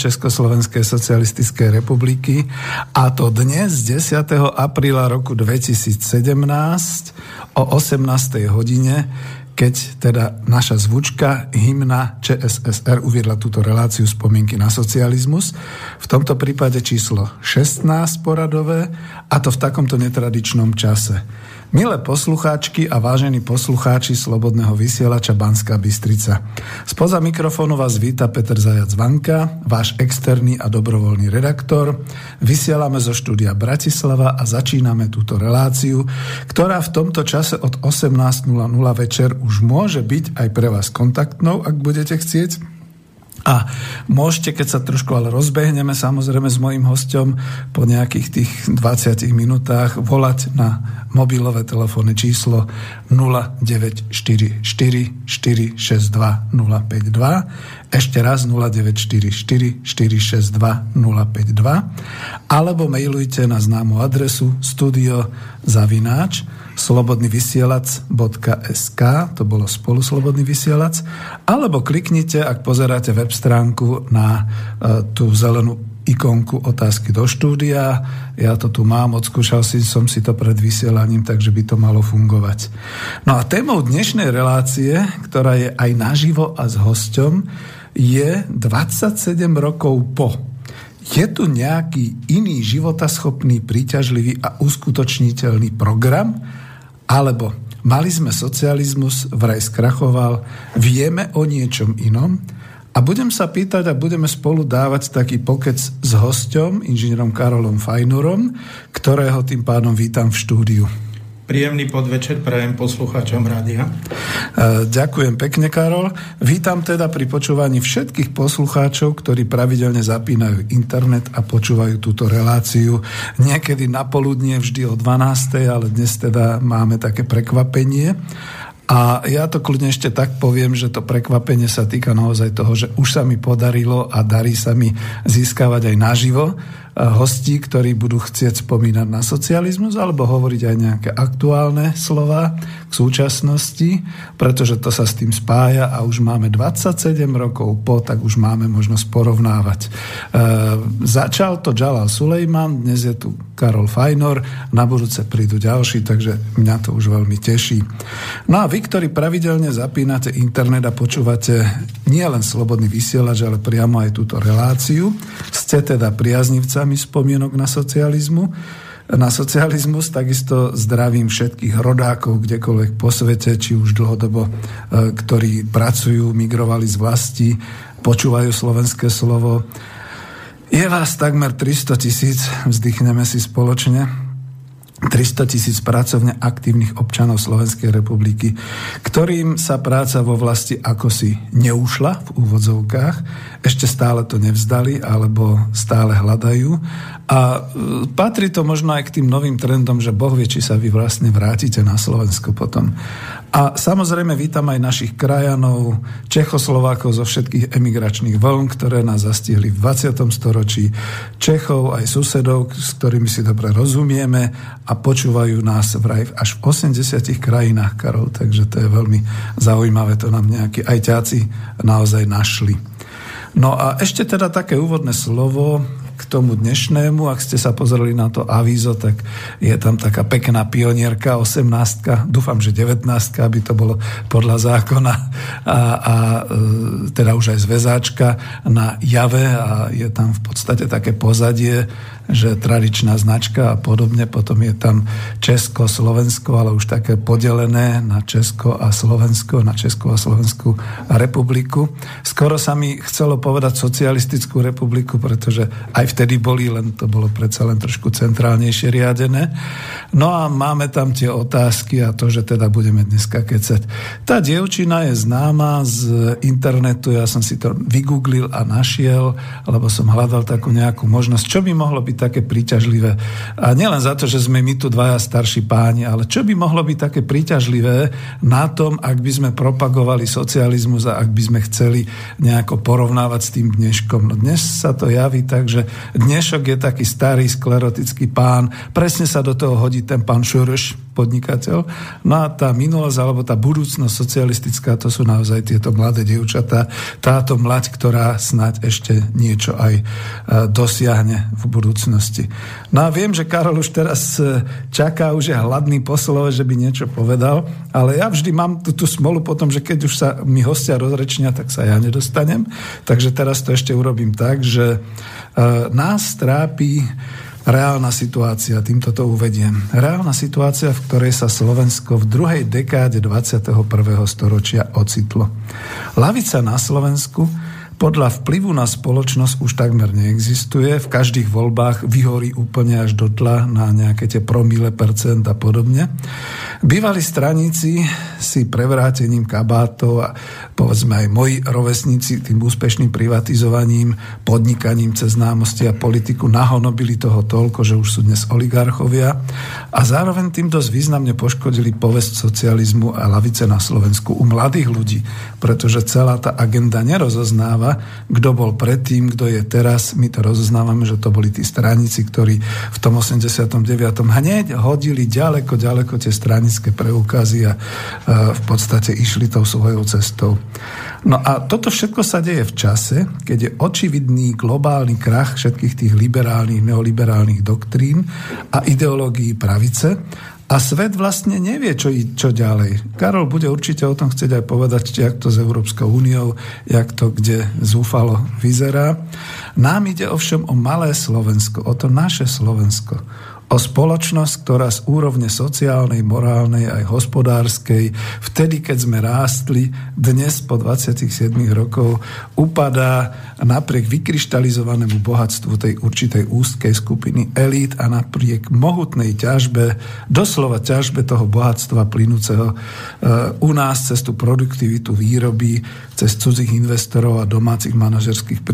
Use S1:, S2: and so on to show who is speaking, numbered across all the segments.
S1: Československej socialistickej republiky a to dnes 10. apríla roku 2017 o 18. hodine keď teda naša zvučka hymna ČSSR uviedla túto reláciu spomienky na socializmus. V tomto prípade číslo 16 poradové a to v takomto netradičnom čase. Milé poslucháčky a vážení poslucháči Slobodného vysielača Banská Bystrica. Spoza mikrofónu vás víta Peter Zajac Vanka, váš externý a dobrovoľný redaktor. Vysielame zo štúdia Bratislava a začíname túto reláciu, ktorá v tomto čase od 18.00 večer už môže byť aj pre vás kontaktnou, ak budete chcieť a môžete, keď sa trošku ale rozbehneme samozrejme s mojim hostom po nejakých tých 20 minútach volať na mobilové telefónne číslo 0944 462 052 ešte raz 0944 462 052 alebo mailujte na známu adresu studio zavináč slobodnyvysielac.sk, to bolo spolu Slobodný vysielac, alebo kliknite, ak pozeráte web stránku na uh, tú zelenú ikonku otázky do štúdia. Ja to tu mám, odskúšal si, som si to pred vysielaním, takže by to malo fungovať. No a témou dnešnej relácie, ktorá je aj naživo a s hosťom, je 27 rokov po je tu nejaký iný životaschopný, príťažlivý a uskutočniteľný program, alebo mali sme socializmus, vraj skrachoval, vieme o niečom inom a budem sa pýtať a budeme spolu dávať taký pokec s hosťom, inžinierom Karolom Fajnurom, ktorého tým pádom vítam v štúdiu.
S2: Príjemný podvečer prajem poslucháčom rádia.
S1: E, ďakujem pekne, Karol. Vítam teda pri počúvaní všetkých poslucháčov, ktorí pravidelne zapínajú internet a počúvajú túto reláciu. Niekedy na poludnie, vždy o 12. ale dnes teda máme také prekvapenie. A ja to kľudne ešte tak poviem, že to prekvapenie sa týka naozaj toho, že už sa mi podarilo a darí sa mi získavať aj naživo hostí, ktorí budú chcieť spomínať na socializmus alebo hovoriť aj nejaké aktuálne slova k súčasnosti, pretože to sa s tým spája a už máme 27 rokov po, tak už máme možnosť porovnávať. E, začal to Jalal Sulejman, dnes je tu Karol Fajnor, na budúce prídu ďalší, takže mňa to už veľmi teší. No a vy, ktorí pravidelne zapínate internet a počúvate nie len slobodný vysielač, ale priamo aj túto reláciu, ste teda priaznivcami mi spomienok na socializmu na socializmus, takisto zdravím všetkých rodákov kdekoľvek po svete, či už dlhodobo, e, ktorí pracujú, migrovali z vlasti, počúvajú slovenské slovo. Je vás takmer 300 tisíc, vzdychneme si spoločne. 300 tisíc pracovne aktívnych občanov Slovenskej republiky, ktorým sa práca vo vlasti ako si neušla v úvodzovkách, ešte stále to nevzdali alebo stále hľadajú. A e, patrí to možno aj k tým novým trendom, že Boh vie, či sa vy vlastne vrátite na Slovensko potom. A samozrejme vítam aj našich krajanov, Čechoslovákov zo všetkých emigračných vln, ktoré nás zastihli v 20. storočí, Čechov aj susedov, s ktorými si dobre rozumieme a počúvajú nás vraj až v 80 krajinách, Karol, takže to je veľmi zaujímavé, to nám nejakí aj ťáci naozaj našli. No a ešte teda také úvodné slovo k tomu dnešnému. Ak ste sa pozreli na to avízo, tak je tam taká pekná pionierka, 18, dúfam, že 19, aby to bolo podľa zákona a, a e, teda už aj zväzáčka na jave a je tam v podstate také pozadie že tradičná značka a podobne. Potom je tam Česko, Slovensko, ale už také podelené na Česko a Slovensko, na Česko a Slovenskú republiku. Skoro sa mi chcelo povedať socialistickú republiku, pretože aj vtedy boli, len to bolo predsa len trošku centrálnejšie riadené. No a máme tam tie otázky a to, že teda budeme dneska kecať. Tá dievčina je známa z internetu, ja som si to vygooglil a našiel, lebo som hľadal takú nejakú možnosť, čo by mohlo byť také príťažlivé. A nielen za to, že sme my tu dvaja starší páni, ale čo by mohlo byť také príťažlivé na tom, ak by sme propagovali socializmus a ak by sme chceli nejako porovnávať s tým dneškom. No dnes sa to javí tak, že dnešok je taký starý sklerotický pán, presne sa do toho hodí ten pán Šurš, podnikateľ. No a tá minulosť alebo tá budúcnosť socialistická, to sú naozaj tieto mladé dievčatá, táto mlať, ktorá snáď ešte niečo aj e, dosiahne v budúcnosti. No a viem, že Karol už teraz e, čaká, už je hladný poslov, že by niečo povedal, ale ja vždy mám tú, tú smolu potom, že keď už sa mi hostia rozrečnia, tak sa ja nedostanem. Takže teraz to ešte urobím tak, že nás trápi reálna situácia, týmto to uvediem. Reálna situácia, v ktorej sa Slovensko v druhej dekáde 21. storočia ocitlo. Lavica na Slovensku podľa vplyvu na spoločnosť už takmer neexistuje. V každých voľbách vyhorí úplne až do tla na nejaké tie promile percent a podobne. Bývalí straníci si prevrátením kabátov a povedzme aj moji rovesníci tým úspešným privatizovaním, podnikaním cez známosti a politiku nahonobili toho toľko, že už sú dnes oligarchovia a zároveň tým dosť významne poškodili povesť socializmu a lavice na Slovensku u mladých ľudí, pretože celá tá agenda nerozoznáva, kto bol predtým, kto je teraz. My to rozoznávame, že to boli tí straníci, ktorí v tom 89. hneď hodili ďaleko, ďaleko tie stranické preukazy a v podstate išli tou svojou cestou. No a toto všetko sa deje v čase, keď je očividný globálny krach všetkých tých liberálnych, neoliberálnych doktrín a ideológií pravice a svet vlastne nevie, čo, čo ďalej. Karol bude určite o tom chcieť aj povedať, jak to s Európskou úniou, jak to kde zúfalo vyzerá. Nám ide ovšem o malé Slovensko, o to naše Slovensko o spoločnosť, ktorá z úrovne sociálnej, morálnej aj hospodárskej, vtedy, keď sme rástli, dnes po 27 rokov upadá napriek vykryštalizovanému bohatstvu tej určitej úzkej skupiny elít a napriek mohutnej ťažbe, doslova ťažbe toho bohatstva plynúceho uh, u nás cez tú produktivitu výroby, cez cudzích investorov a domácich manažerských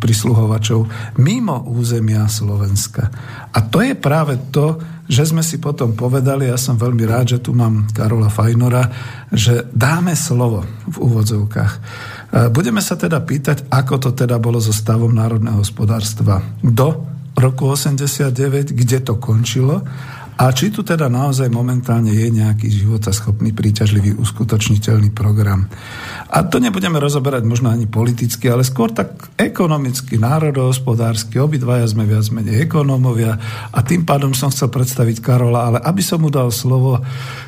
S1: prisluhovačov mimo územia Slovenska. A to je práve to, že sme si potom povedali, ja som veľmi rád, že tu mám Karola Fajnora, že dáme slovo v úvodzovkách. E, budeme sa teda pýtať, ako to teda bolo so stavom národného hospodárstva do roku 89, kde to končilo a či tu teda naozaj momentálne je nejaký životaschopný, príťažlivý, uskutočniteľný program. A to nebudeme rozoberať možno ani politicky, ale skôr tak ekonomicky, národohospodársky, obidvaja sme viac menej ekonómovia a tým pádom som chcel predstaviť Karola, ale aby som mu dal slovo,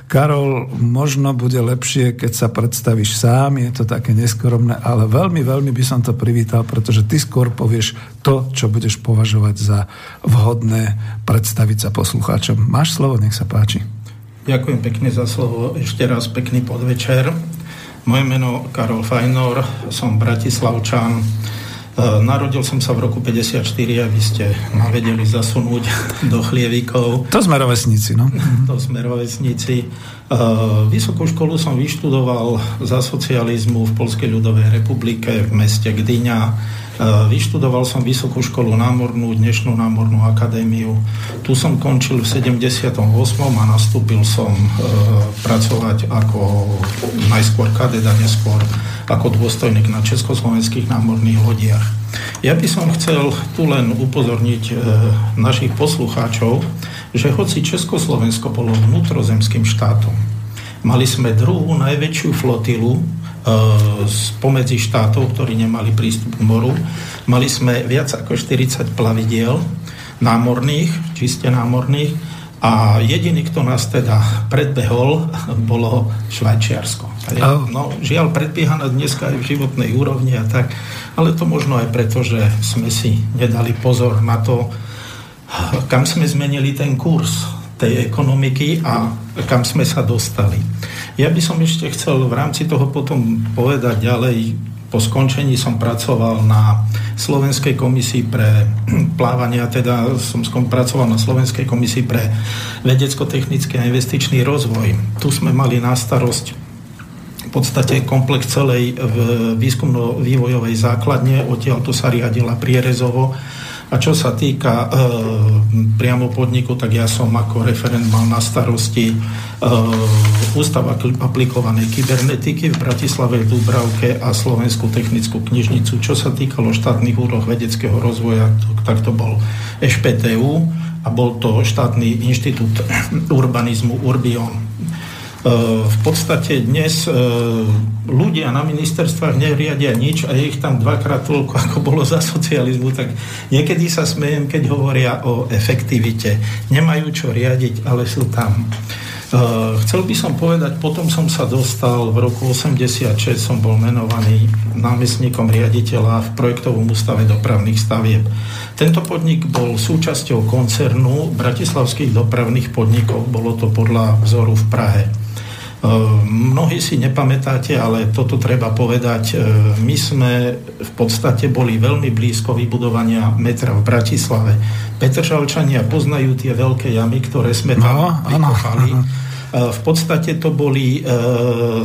S1: Karol, možno bude lepšie, keď sa predstavíš sám, je to také neskoromné, ale veľmi, veľmi by som to privítal, pretože ty skôr povieš to, čo budeš považovať za vhodné predstaviť sa poslucháčom. Máš slovo, nech sa páči.
S2: Ďakujem pekne za slovo. Ešte raz pekný podvečer. Moje meno Karol Fajnor, som Bratislavčan. E, narodil som sa v roku 54 a vy ste ma vedeli zasunúť do chlievikov.
S1: To sme rovesníci, no.
S2: To sme rovesníci. E, vysokú školu som vyštudoval za socializmu v Polskej ľudovej republike v meste Gdyňa. E, vyštudoval som Vysokú školu námornú, dnešnú námornú akadémiu. Tu som končil v 78. a nastúpil som pracovať ako najskôr kadet neskôr ako dôstojník na československých námorných lodiach. Ja by som chcel tu len upozorniť e, našich poslucháčov, že hoci Československo bolo vnútrozemským štátom, mali sme druhú najväčšiu flotilu e, spomedzi štátov, ktorí nemali prístup k moru. Mali sme viac ako 40 plavidiel námorných, čiste námorných a jediný, kto nás teda predbehol, bolo Švajčiarsko. No, žiaľ, predbieha nás dneska aj v životnej úrovni a tak, ale to možno aj preto, že sme si nedali pozor na to, kam sme zmenili ten kurz tej ekonomiky a kam sme sa dostali. Ja by som ešte chcel v rámci toho potom povedať ďalej, po skončení som pracoval na Slovenskej komisii pre plávania, teda som pracoval na Slovenskej komisii pre vedecko-technický a investičný rozvoj. Tu sme mali na starosť podstate komplex celej výskumno-vývojovej základne, odtiaľ to sa riadila prierezovo A čo sa týka e, priamo podniku, tak ja som ako referent mal na starosti e, Ústav aplikovanej kybernetiky v Bratislave, v Dúbravke a Slovenskú technickú knižnicu. Čo sa týkalo štátnych úroh vedeckého rozvoja, tak to bol EŠPTU a bol to štátny inštitút urbanizmu Urbion. E, v podstate dnes e, ľudia na ministerstvách neriadia nič a je ich tam dvakrát toľko, ako bolo za socializmu, tak niekedy sa smejem, keď hovoria o efektivite. Nemajú čo riadiť, ale sú tam. Uh, chcel by som povedať, potom som sa dostal, v roku 86 som bol menovaný námestníkom riaditeľa v projektovom ústave dopravných stavieb. Tento podnik bol súčasťou koncernu bratislavských dopravných podnikov, bolo to podľa vzoru v Prahe. Ehm, mnohí si nepamätáte, ale toto treba povedať. Ehm, my sme v podstate boli veľmi blízko vybudovania metra v Bratislave. Petržalčania poznajú tie veľké jamy, ktoré sme tam no, vykopali. Ehm, v podstate to boli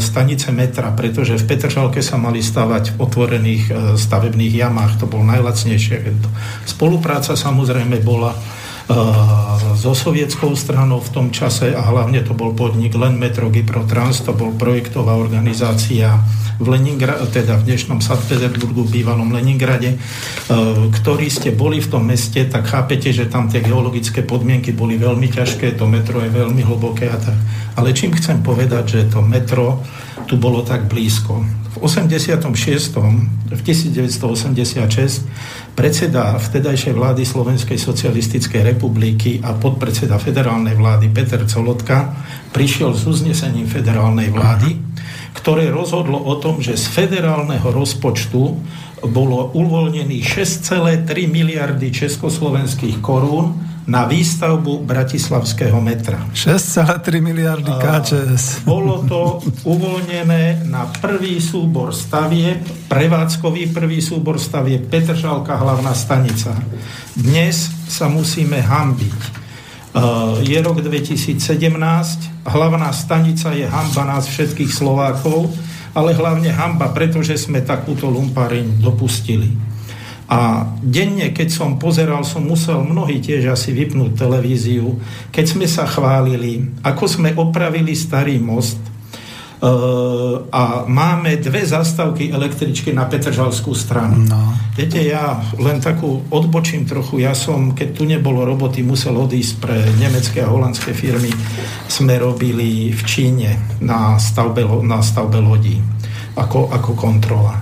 S2: stanice metra, pretože v Petržalke sa mali stavať v otvorených stavebných jamách. To bol najlacnejšie. Spolupráca samozrejme bola so sovietskou stranou v tom čase a hlavne to bol podnik len Metro Giprotrans, to bol projektová organizácia v Leningrade, teda v dnešnom St. Peterburgu, bývalom Leningrade, ktorí ste boli v tom meste, tak chápete, že tam tie geologické podmienky boli veľmi ťažké, to metro je veľmi hlboké a tak. Ale čím chcem povedať, že to metro tu bolo tak blízko. V 86. v 1986 predseda vtedajšej vlády Slovenskej socialistickej republiky a podpredseda federálnej vlády Peter Colotka prišiel s uznesením federálnej vlády, ktoré rozhodlo o tom, že z federálneho rozpočtu bolo uvoľnených 6,3 miliardy československých korún na výstavbu Bratislavského metra.
S1: 6,3 miliardy KČS.
S2: Bolo to uvoľnené na prvý súbor stavieb, prevádzkový prvý súbor stavieb Petržalka hlavná stanica. Dnes sa musíme hambiť. Je rok 2017, hlavná stanica je hamba nás všetkých Slovákov, ale hlavne hamba, pretože sme takúto lumpariň dopustili. A denne, keď som pozeral, som musel mnohí tiež asi vypnúť televíziu, keď sme sa chválili, ako sme opravili starý most, a máme dve zastavky električky na Petržalskú stranu. No. Viete, ja len takú odbočím trochu. Ja som, keď tu nebolo roboty, musel odísť pre nemecké a holandské firmy. Sme robili v Číne na stavbe, na stavbe lodí ako, ako kontrola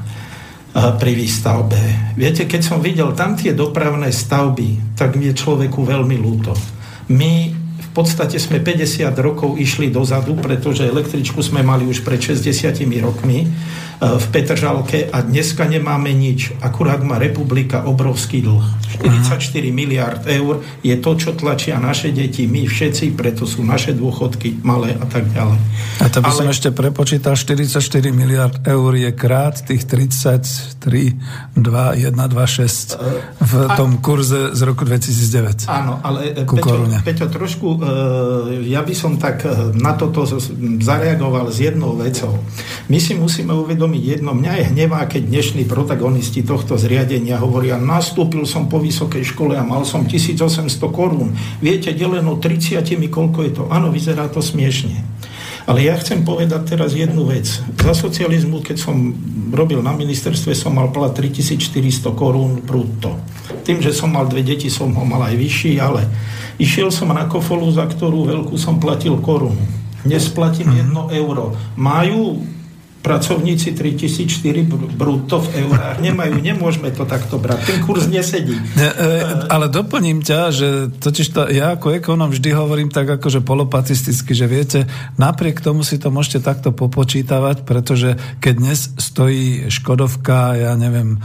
S2: pri výstavbe. Viete, keď som videl tam tie dopravné stavby, tak mi je človeku veľmi ľúto. My podstate sme 50 rokov išli dozadu, pretože električku sme mali už pred 60 rokmi v Petržalke a dneska nemáme nič. Akurát má republika obrovský dlh. 44 Aha. miliard eur je to, čo tlačia naše deti, my všetci, preto sú naše dôchodky malé a tak ďalej.
S1: A to by Ale... som ešte prepočítal, 44 miliard eur je krát tých 33, 2, 1, 2, 6 v tom kurze z roku 2009.
S2: Áno, ale Peťo, Peťo, trošku uh, ja by som tak e, na toto zareagoval s jednou vecou. My si musíme uvedomiť, uvedomiť jedno. Mňa je hnevá, keď dnešní protagonisti tohto zriadenia hovoria, nastúpil som po vysokej škole a mal som 1800 korún. Viete, deleno 30, koľko je to? Áno, vyzerá to smiešne. Ale ja chcem povedať teraz jednu vec. Za socializmu, keď som robil na ministerstve, som mal plat 3400 korún brutto. Tým, že som mal dve deti, som ho mal aj vyšší, ale išiel som na kofolu, za ktorú veľkú som platil korunu. Dnes platím 1 euro. Majú pracovníci 3004 brutto v eurách nemajú, nemôžeme to takto brať. Ten kurz nesedí.
S1: Ne, e, ale doplním ťa, že totiž to, ja ako ekonom vždy hovorím tak akože polopatisticky, že viete, napriek tomu si to môžete takto popočítavať, pretože keď dnes stojí Škodovka, ja neviem, e,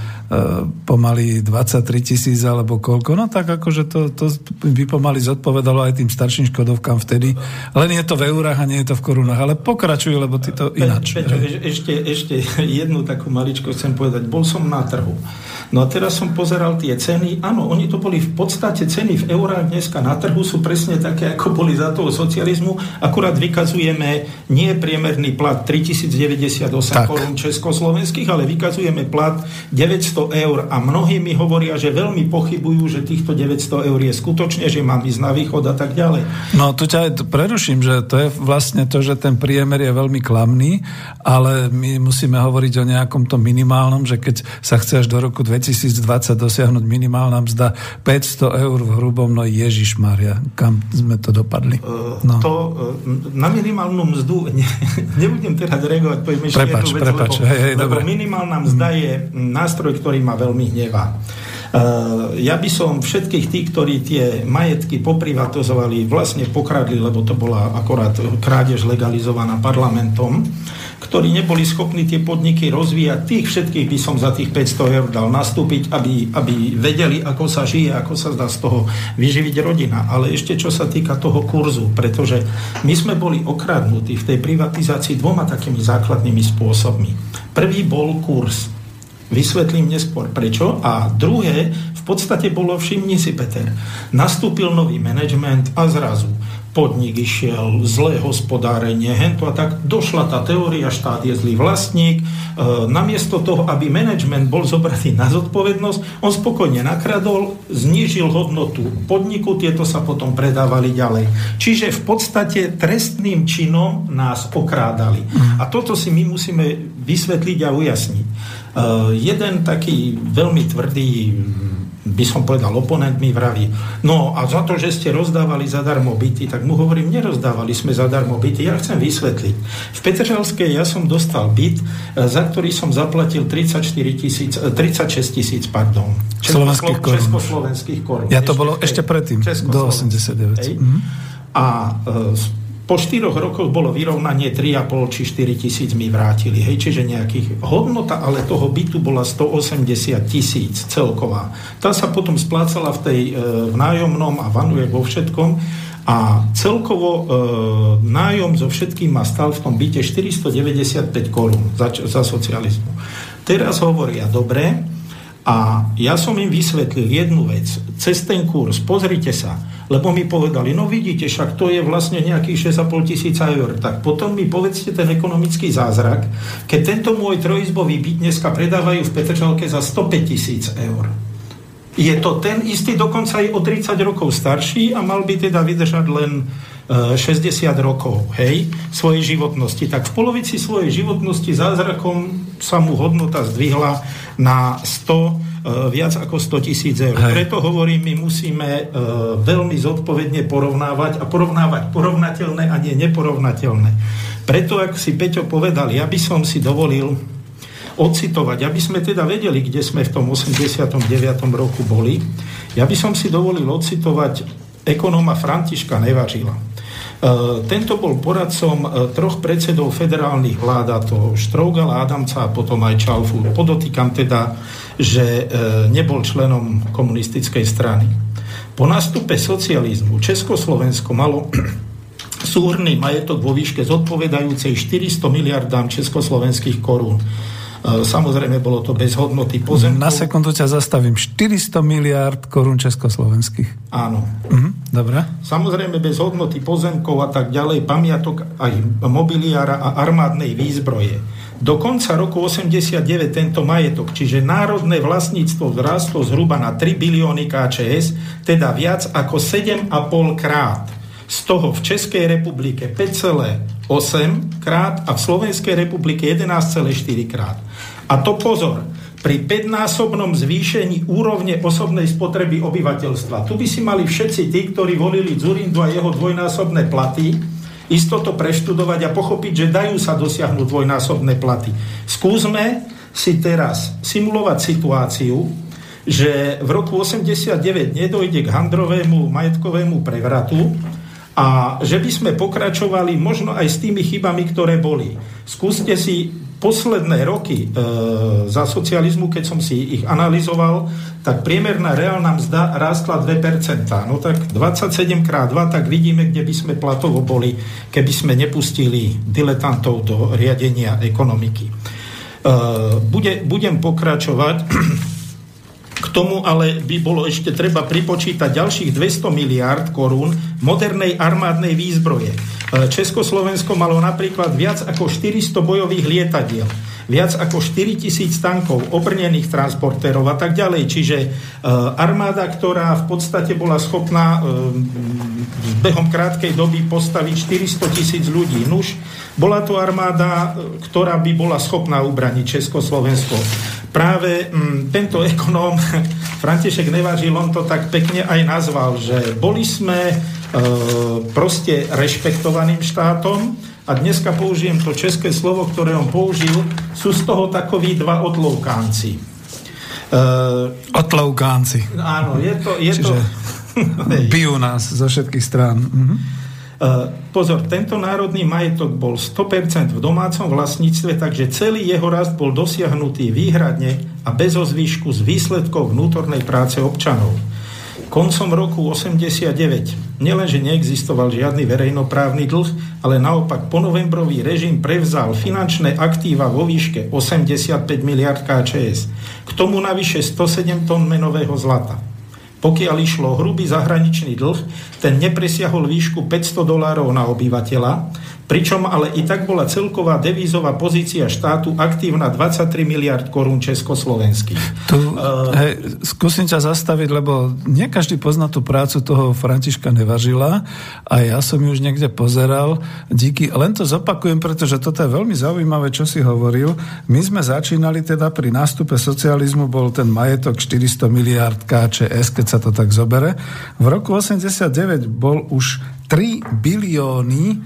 S1: pomaly 23 tisíc alebo koľko, no tak akože to, to by pomaly zodpovedalo aj tým starším Škodovkám vtedy. Len je to v eurách a nie je to v korunách. Ale pokračujú, lebo ty to ináč. Peťo,
S2: ešte, ešte jednu takú maličko chcem povedať. Bol som na trhu. No a teraz som pozeral tie ceny. Áno, oni to boli v podstate ceny v eurách dneska na trhu sú presne také, ako boli za toho socializmu. Akurát vykazujeme nie priemerný plat 3098 korún československých, ale vykazujeme plat 900 eur a mnohí mi hovoria, že veľmi pochybujú, že týchto 900 eur je skutočne, že mám ísť na východ a tak ďalej.
S1: No tu ťa preruším, že to je vlastne to, že ten priemer je veľmi klamný, ale my musíme hovoriť o nejakom tom minimálnom, že keď sa chce až do roku 2000 2020 dosiahnuť minimálna mzda 500 eur v hrubom, no Ježiš Maria, kam sme to dopadli?
S2: Uh, no. To, uh, na minimálnu mzdu, ne, nebudem teraz reagovať, poviem ešte
S1: prepač, jednu vec, prepač, lebo, hej, hej,
S2: lebo minimálna mzda je nástroj, ktorý ma veľmi hnevá. Uh, ja by som všetkých tých, ktorí tie majetky poprivatizovali, vlastne pokradli, lebo to bola akorát krádež legalizovaná parlamentom, ktorí neboli schopní tie podniky rozvíjať, tých všetkých by som za tých 500 eur dal nastúpiť, aby, aby vedeli, ako sa žije, ako sa dá z toho vyživiť rodina. Ale ešte čo sa týka toho kurzu, pretože my sme boli okradnutí v tej privatizácii dvoma takými základnými spôsobmi. Prvý bol kurz. Vysvetlím neskôr prečo. A druhé, v podstate bolo, všimni si, Peter, nastúpil nový management a zrazu podnik išiel, zlé hospodárenie, hento a tak. Došla tá teória, štát je zlý vlastník. E, namiesto toho, aby management bol zobratý na zodpovednosť, on spokojne nakradol, znížil hodnotu podniku, tieto sa potom predávali ďalej. Čiže v podstate trestným činom nás okrádali. Mhm. A toto si my musíme vysvetliť a ujasniť. E, jeden taký veľmi tvrdý by som povedal, oponent mi vraví, no a za to, že ste rozdávali zadarmo byty, tak mu hovorím, nerozdávali sme zadarmo byty, ja chcem vysvetliť. V Petržalskej ja som dostal byt, e, za ktorý som zaplatil 34 tisíc, 36 e, tisíc, pardon.
S1: Československých korún.
S2: Československých korún.
S1: Ja to ešte, bolo ešte predtým, do 89. Mhm.
S2: A e, po 4 rokoch bolo vyrovnanie 3,5 či 4 tisíc mi vrátili. Hej, čiže nejakých hodnota, ale toho bytu bola 180 tisíc celková. Tá sa potom splácala v tej e, v nájomnom a vanuje vo všetkom a celkovo e, nájom so všetkým ma stal v tom byte 495 korún za, za socializmu. Teraz hovoria, dobre, a ja som im vysvetlil jednu vec. Cez ten kurz, pozrite sa, lebo mi povedali, no vidíte, však to je vlastne nejakých 6,5 tisíca eur. Tak potom mi povedzte ten ekonomický zázrak, keď tento môj trojizbový byt dneska predávajú v Petržalke za 105 tisíc eur. Je to ten istý, dokonca aj o 30 rokov starší a mal by teda vydržať len 60 e, rokov, hej, svojej životnosti. Tak v polovici svojej životnosti zázrakom sa mu hodnota zdvihla na 100 Eh, viac ako 100 tisíc eur. Hej. Preto hovorím, my musíme uh, veľmi zodpovedne porovnávať a porovnávať porovnateľné a nie neporovnateľné. Preto, ak si Peťo povedal, ja by som si dovolil ocitovať, aby sme teda vedeli, kde sme v tom 89. roku boli, ja by som si dovolil ocitovať ekonóma Františka Nevažila. Uh, tento bol poradcom uh, troch predsedov federálnych vlád, a to Štrougala, Adamca a potom aj Čalfu. Podotýkam teda že e, nebol členom komunistickej strany. Po nástupe socializmu Československo malo súhrný majetok vo výške zodpovedajúcej 400 miliardám československých korún. E, samozrejme, bolo to bez hodnoty pozemkov.
S1: Na sekundu ťa zastavím. 400 miliard korún československých.
S2: Áno.
S1: Mhm, dobre.
S2: Samozrejme, bez hodnoty pozemkov a tak ďalej, pamiatok aj mobiliára a armádnej výzbroje. Do konca roku 89 tento majetok, čiže národné vlastníctvo vzrastlo zhruba na 3 bilióny KČS, teda viac ako 7,5 krát. Z toho v Českej republike 5,8 krát a v Slovenskej republike 11,4 krát. A to pozor, pri 5-násobnom zvýšení úrovne osobnej spotreby obyvateľstva. Tu by si mali všetci tí, ktorí volili Zurindu a jeho dvojnásobné platy, istoto preštudovať a pochopiť, že dajú sa dosiahnuť dvojnásobné platy. Skúsme si teraz simulovať situáciu, že v roku 89 nedojde k handrovému majetkovému prevratu a že by sme pokračovali možno aj s tými chybami, ktoré boli. Skúste si posledné roky e, za socializmu, keď som si ich analyzoval, tak priemerná reálna mzda rástla 2%. No tak 27 krát 2, tak vidíme, kde by sme platovo boli, keby sme nepustili diletantov do riadenia ekonomiky. E, bude, budem pokračovať. K tomu ale by bolo ešte treba pripočítať ďalších 200 miliárd korún modernej armádnej výzbroje. E, Československo malo napríklad viac ako 400 bojových lietadiel, viac ako 4000 tankov, obrnených transportérov a tak ďalej. Čiže e, armáda, ktorá v podstate bola schopná e, behom krátkej doby postaviť 400 tisíc ľudí. Nuž, bola to armáda, ktorá by bola schopná ubraniť Československo. Práve m, tento ekonóm František Nevažil, on to tak pekne aj nazval, že boli sme E, proste rešpektovaným štátom a dneska použijem to české slovo, ktoré on použil, sú z toho takoví dva otloukánci.
S1: Uh, otloukánci.
S2: Áno, je to... Je Čiže
S1: to bijú nás zo všetkých strán. Uh-huh.
S2: Uh, pozor, tento národný majetok bol 100% v domácom vlastníctve, takže celý jeho rast bol dosiahnutý výhradne a bez ozvýšku z výsledkov vnútornej práce občanov. Koncom roku 89 nielenže neexistoval žiadny verejnoprávny dlh, ale naopak ponovembrový režim prevzal finančné aktíva vo výške 85 miliard KČS. K tomu navyše 107 tón menového zlata. Pokiaľ išlo hrubý zahraničný dlh, ten nepresiahol výšku 500 dolárov na obyvateľa, Pričom ale i tak bola celková devízová pozícia štátu aktívna 23 miliard korún československých.
S1: Tu, uh, hej, skúsim ťa zastaviť, lebo nie každý pozná tú prácu toho Františka Nevažila a ja som ju už niekde pozeral. Díky, len to zopakujem, pretože toto je veľmi zaujímavé, čo si hovoril. My sme začínali teda pri nástupe socializmu, bol ten majetok 400 miliard KČS, keď sa to tak zobere. V roku 89 bol už 3 bilióny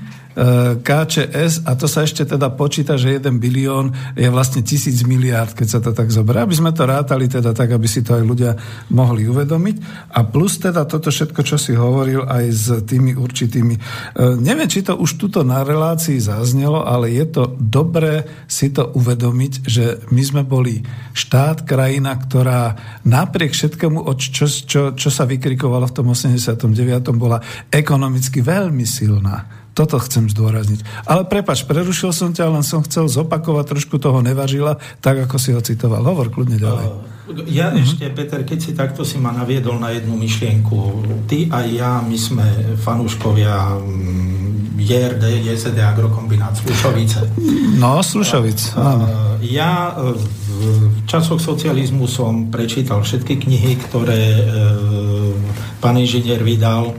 S1: KČS a to sa ešte teda počíta, že 1 bilión je vlastne tisíc miliárd, keď sa to tak zoberie. Aby sme to rátali teda tak, aby si to aj ľudia mohli uvedomiť. A plus teda toto všetko, čo si hovoril aj s tými určitými... E, neviem, či to už tuto na relácii zaznelo, ale je to dobré si to uvedomiť, že my sme boli štát, krajina, ktorá napriek všetkému, čo, čo, čo sa vykrikovalo v tom 89. bola ekonomicky veľmi silná toto chcem zdôrazniť. Ale prepač, prerušil som ťa, len som chcel zopakovať trošku toho nevažila, tak ako si ho citoval. Hovor kľudne ďalej.
S2: Ja uh-huh. ešte, Peter, keď si takto si ma naviedol na jednu myšlienku. Ty a ja, my sme fanúškovia mm, JRD, JZD Agrokombinát Slušovice.
S1: No, Slušovic,
S2: áno. Ja e, v časoch socializmu som prečítal všetky knihy, ktoré e, pán inžinier vydal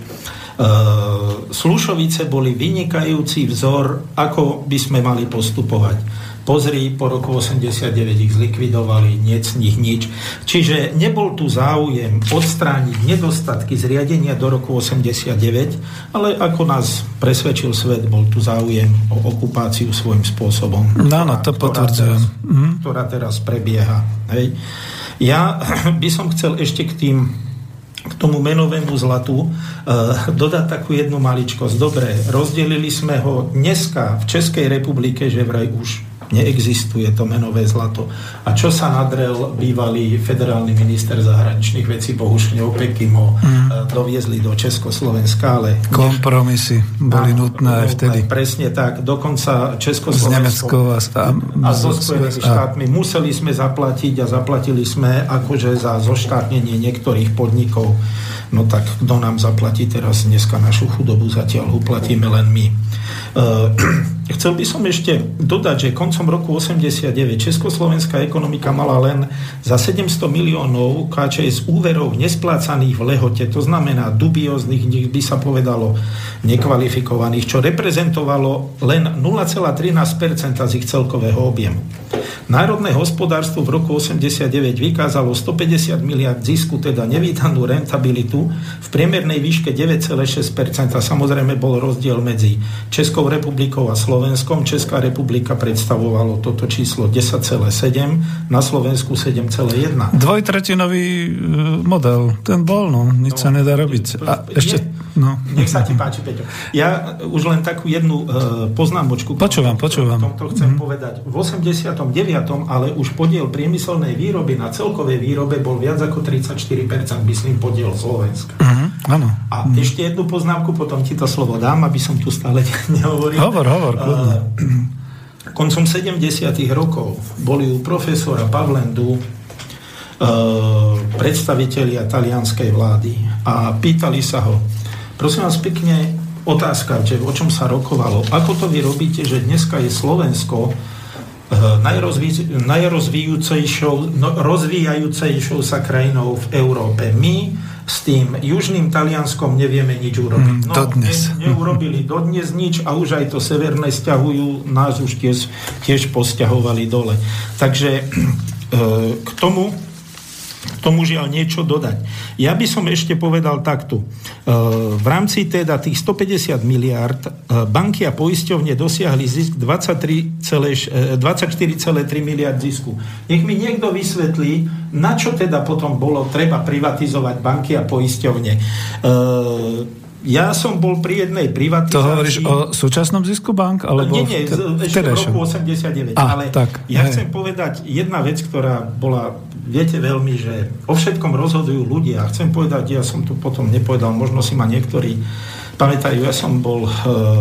S2: Slušovice boli vynikajúci vzor, ako by sme mali postupovať. Pozri, po roku 89 ich zlikvidovali, nie z nich nič. Čiže nebol tu záujem odstrániť nedostatky zriadenia do roku 89, ale ako nás presvedčil svet, bol tu záujem o okupáciu svojím spôsobom.
S1: Áno, to potvrdzujem.
S2: Ktorá mhm. ktorá teraz prebieha. Hej. Ja by som chcel ešte k tým k tomu menovému zlatu e, dodať takú jednu maličkosť. Dobre, rozdelili sme ho dneska v Českej republike, že vraj už neexistuje to menové zlato. A čo sa nadrel bývalý federálny minister zahraničných vecí Bohušňov Pekim ho mm. doviezli do Československa, ale...
S1: Kompromisy boli áno, nutné aj vtedy.
S2: Presne tak. Dokonca Československo
S1: a, a,
S2: a so Spojenými štátmi museli sme zaplatiť a zaplatili sme akože za zoštátnenie niektorých podnikov. No tak kto nám zaplatí teraz dneska našu chudobu, zatiaľ uplatíme len my. Uh, Chcel by som ešte dodať, že koncom roku 89 československá ekonomika mala len za 700 miliónov KČS úverov nesplácaných v lehote, to znamená dubióznych, nech by sa povedalo nekvalifikovaných, čo reprezentovalo len 0,13% z ich celkového objemu. Národné hospodárstvo v roku 89 vykázalo 150 miliard zisku, teda nevítanú rentabilitu v priemernej výške 9,6%. A samozrejme bol rozdiel medzi Českou republikou a Slovenskom. Česká republika predstavovalo toto číslo 10,7, na Slovensku 7,1.
S1: Dvojtretinový e, model, ten bol, no, nič no, sa nedá robiť. A ešte No.
S2: Nech sa ti páči, Peťo. Ja už len takú jednu uh, poznámočku.
S1: Počúvam, počúvam.
S2: Tomto chcem mm. povedať. V 89. ale už podiel priemyselnej výroby na celkovej výrobe bol viac ako 34%, myslím, podiel Slovenska.
S1: Mm, áno.
S2: A mm. ešte jednu poznámku, potom ti to slovo dám, aby som tu stále nehovoril.
S1: Hovor, hovor, kľudne.
S2: Koncom 70. rokov boli u profesora Pavlendu e, predstavitelia talianskej vlády a pýtali sa ho, prosím vás pekne, otázka, že o čom sa rokovalo. Ako to vy robíte, že dneska je Slovensko e, najrozvíjúcejšou, no, rozvíjajúcejšou sa krajinou v Európe. My s tým južným Talianskom nevieme nič urobiť.
S1: Mm, no, dodnes.
S2: Ne, neurobili dodnes nič a už aj to severné stiahujú, nás už tiež, tiež posťahovali dole. Takže e, k tomu tomu žiaľ niečo dodať. Ja by som ešte povedal takto. E, v rámci teda tých 150 miliard e, banky a poisťovne dosiahli zisk 24,3 miliard zisku. Nech mi niekto vysvetlí, na čo teda potom bolo treba privatizovať banky a poisťovne. Ja som bol pri jednej privatizácii...
S1: To hovoríš o súčasnom zisku bank? Alebo
S2: nie, nie, ešte v roku 89. A, ale tak, ja hej. chcem povedať jedna vec, ktorá bola, viete veľmi, že o všetkom rozhodujú ľudia. Chcem povedať, ja som tu potom nepovedal, možno si ma niektorí pamätajú, ja som bol uh,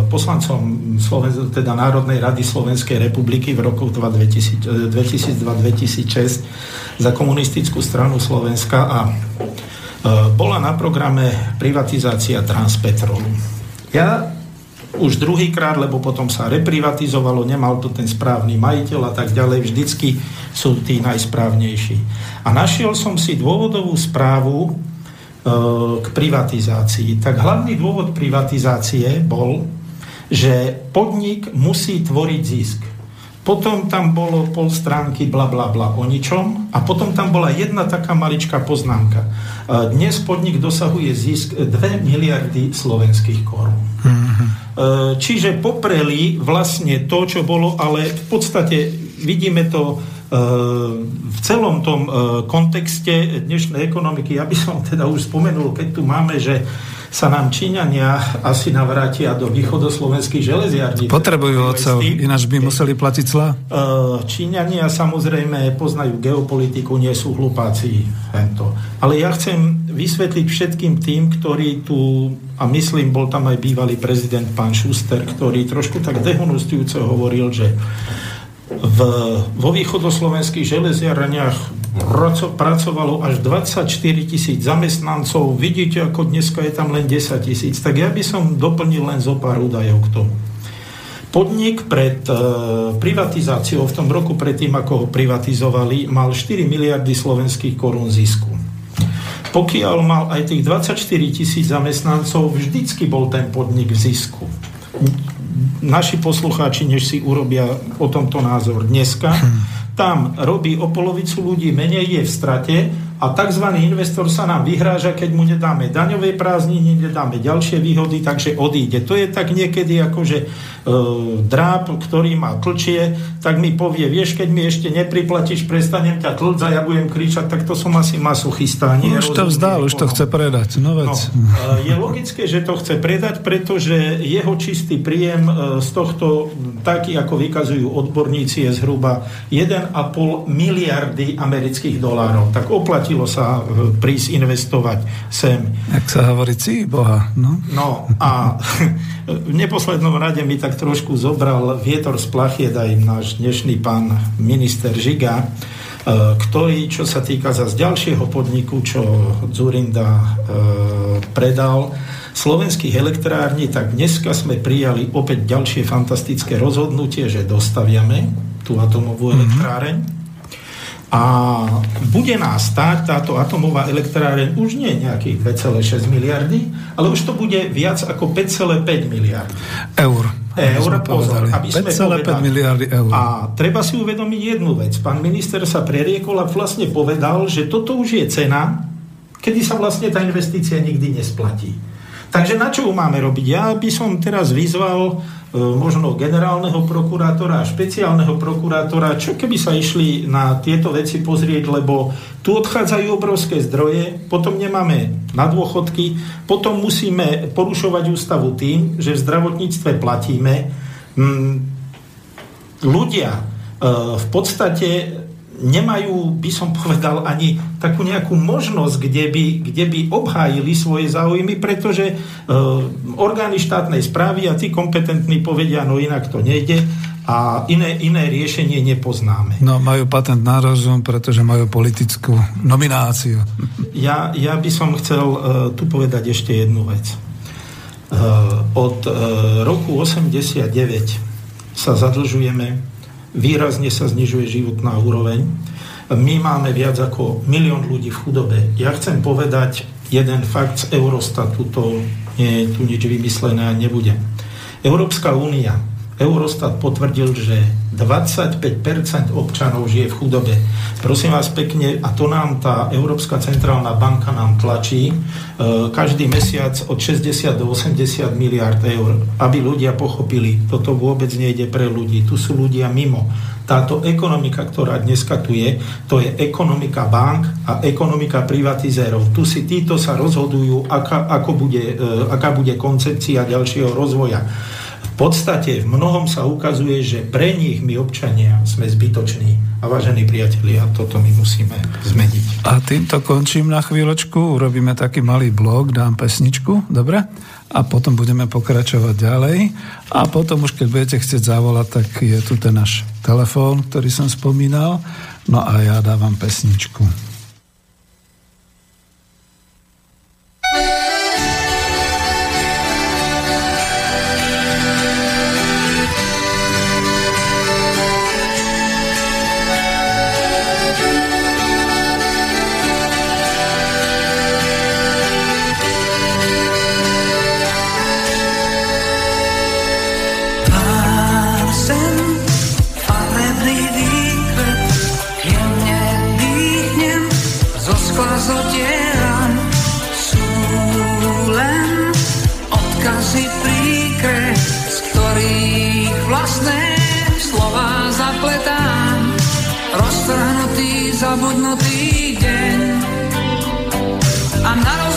S2: poslancom Sloven- teda Národnej rady Slovenskej republiky v roku 2002-2006 za komunistickú stranu Slovenska a bola na programe privatizácia Transpetrolu. Ja už druhýkrát, lebo potom sa reprivatizovalo, nemal to ten správny majiteľ a tak ďalej, vždycky sú tí najsprávnejší. A našiel som si dôvodovú správu e, k privatizácii. Tak hlavný dôvod privatizácie bol, že podnik musí tvoriť zisk. Potom tam bolo pol stránky bla bla bla o ničom a potom tam bola jedna taká maličká poznámka. Dnes podnik dosahuje zisk 2 miliardy slovenských korún. Mm-hmm. Čiže popreli vlastne to, čo bolo, ale v podstate vidíme to v celom tom kontexte dnešnej ekonomiky. Ja by som teda už spomenul, keď tu máme, že sa nám Číňania asi navrátia do východoslovenských železiarní.
S1: Potrebujú oceľ, ináč by museli platiť cla?
S2: E, Číňania samozrejme poznajú geopolitiku, nie sú hlupáci. Tento. Ale ja chcem vysvetliť všetkým tým, ktorí tu, a myslím, bol tam aj bývalý prezident pán Schuster, ktorý trošku tak dehonustujúco hovoril, že v, vo východoslovenských železiaraniach pracovalo až 24 tisíc zamestnancov. Vidíte, ako dneska je tam len 10 tisíc. Tak ja by som doplnil len zo pár údajov k tomu. Podnik pred e, privatizáciou, v tom roku predtým, ako ho privatizovali, mal 4 miliardy slovenských korún zisku. Pokiaľ mal aj tých 24 tisíc zamestnancov, vždycky bol ten podnik v zisku. Naši poslucháči, než si urobia o tomto názor dneska, hm tam robí o polovicu ľudí menej, je v strate a tzv. investor sa nám vyhráža, keď mu nedáme daňové prázdniny, nedáme ďalšie výhody, takže odíde. To je tak niekedy ako, že e, dráp, ktorý má tlčie, tak mi povie, vieš, keď mi ešte nepriplatíš, prestanem ťa tlc a ja budem kričať, tak to som asi masochista.
S1: Nie už to vzdal, už to chce predať. No, vec.
S2: no, e, je logické, že to chce predať, pretože jeho čistý príjem e, z tohto, taký ako vykazujú odborníci, je zhruba 1,5 miliardy amerických dolárov. Tak oplatí oplatilo sa e, prísť investovať sem.
S1: Ak sa hovorí, cí Boha. No,
S2: no a v neposlednom rade mi tak trošku zobral vietor z plachiet aj náš dnešný pán minister Žiga, e, ktorý, čo sa týka z ďalšieho podniku, čo Zurinda e, predal, slovenských elektrární, tak dneska sme prijali opäť ďalšie fantastické rozhodnutie, že dostaviame tú atomovú mm-hmm. A bude nás stáť táto atomová elektráreň už nie nejakých 2,6 miliardy, ale už to bude viac ako 5,5 miliardy.
S1: Eur.
S2: Eur, pozor, aby sme
S1: 5,5 miliardy eur.
S2: A treba si uvedomiť jednu vec. Pán minister sa preriekol a vlastne povedal, že toto už je cena, kedy sa vlastne tá investícia nikdy nesplatí. Takže na čo máme robiť? Ja by som teraz vyzval E, možno generálneho prokurátora a špeciálneho prokurátora, čo keby sa išli na tieto veci pozrieť, lebo tu odchádzajú obrovské zdroje, potom nemáme na dôchodky, potom musíme porušovať ústavu tým, že v zdravotníctve platíme. Mm, ľudia e, v podstate nemajú, by som povedal, ani takú nejakú možnosť, kde by, kde by obhájili svoje záujmy, pretože e, orgány štátnej správy a tí kompetentní povedia, no inak to nejde a iné, iné riešenie nepoznáme.
S3: No majú patent na rozum, pretože majú politickú nomináciu.
S2: Ja, ja by som chcel e, tu povedať ešte jednu vec. E, od e, roku 89 sa zadlžujeme výrazne sa znižuje životná úroveň. My máme viac ako milión ľudí v chudobe. Ja chcem povedať jeden fakt z Eurostatu, to nie je tu nič vymyslené a nebude. Európska únia Eurostat potvrdil, že 25% občanov žije v chudobe. Prosím vás pekne, a to nám tá Európska centrálna banka nám tlačí e, každý mesiac od 60 do 80 miliard eur, aby ľudia pochopili, toto vôbec nejde pre ľudí, tu sú ľudia mimo. Táto ekonomika, ktorá dneska tu je, to je ekonomika bank a ekonomika privatizérov. Tu si títo sa rozhodujú, aká, ako bude, e, aká bude koncepcia ďalšieho rozvoja podstate v mnohom sa ukazuje, že pre nich my občania sme zbytoční. A vážení priatelia, toto my musíme zmeniť.
S3: A týmto končím na chvíľočku, urobíme taký malý blok, dám pesničku, dobre? A potom budeme pokračovať ďalej. A potom už, keď budete chcieť zavolať, tak je tu ten náš telefón, ktorý som spomínal. No a ja dávam pesničku. I'm not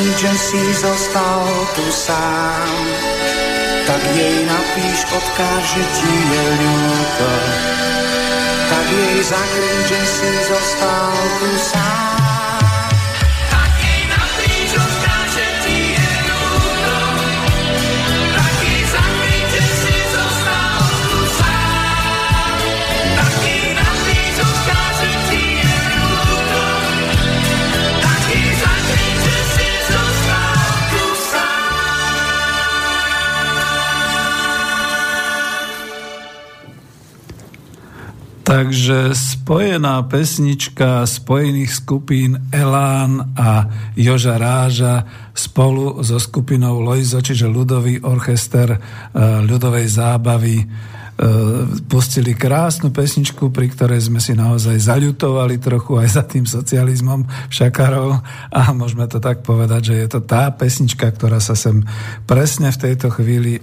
S3: že si zostal tu sám. Tak jej napíš, odkáž, že ti je ľúto. Tak jej zakryť, že si zostal tu sám.
S1: Takže spojená pesnička spojených skupín Elán a Joža Ráža spolu so skupinou Loizo, čiže ľudový orchester e, ľudovej zábavy e, pustili krásnu pesničku, pri ktorej sme si naozaj zaľutovali trochu aj za tým socializmom šakarov. A môžeme to tak povedať, že je to tá pesnička, ktorá sa sem presne v tejto chvíli e,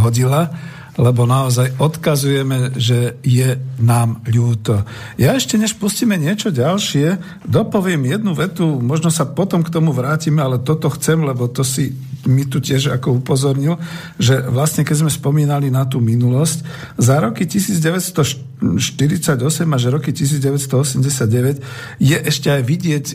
S1: hodila lebo naozaj odkazujeme, že je nám ľúto. Ja ešte než pustíme niečo ďalšie, dopoviem jednu vetu, možno sa potom k tomu vrátime, ale toto chcem, lebo to si mi tu tiež ako upozornil, že vlastne keď sme spomínali na tú minulosť, za roky 1948 až roky 1989 je ešte aj vidieť, eh,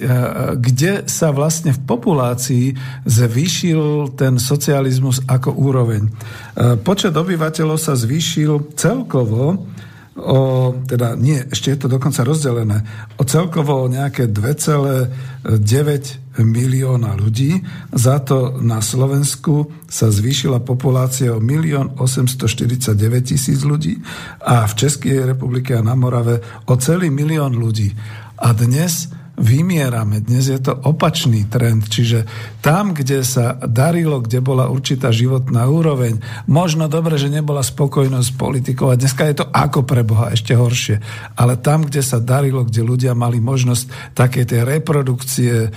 S1: kde sa vlastne v populácii zvýšil ten socializmus ako úroveň. Eh, počet obyvateľov sa zvýšil celkovo o, teda nie, ešte je to dokonca rozdelené, o celkovo nejaké 2,9 milióna ľudí. Za to na Slovensku sa zvýšila populácia o 1 849 tisíc ľudí a v Českej republike a na Morave o celý milión ľudí. A dnes vymierame. Dnes je to opačný trend, čiže tam, kde sa darilo, kde bola určitá životná úroveň, možno dobre, že nebola spokojnosť s a dneska je to ako pre Boha ešte horšie, ale tam, kde sa darilo, kde ľudia mali možnosť také tej reprodukcie e,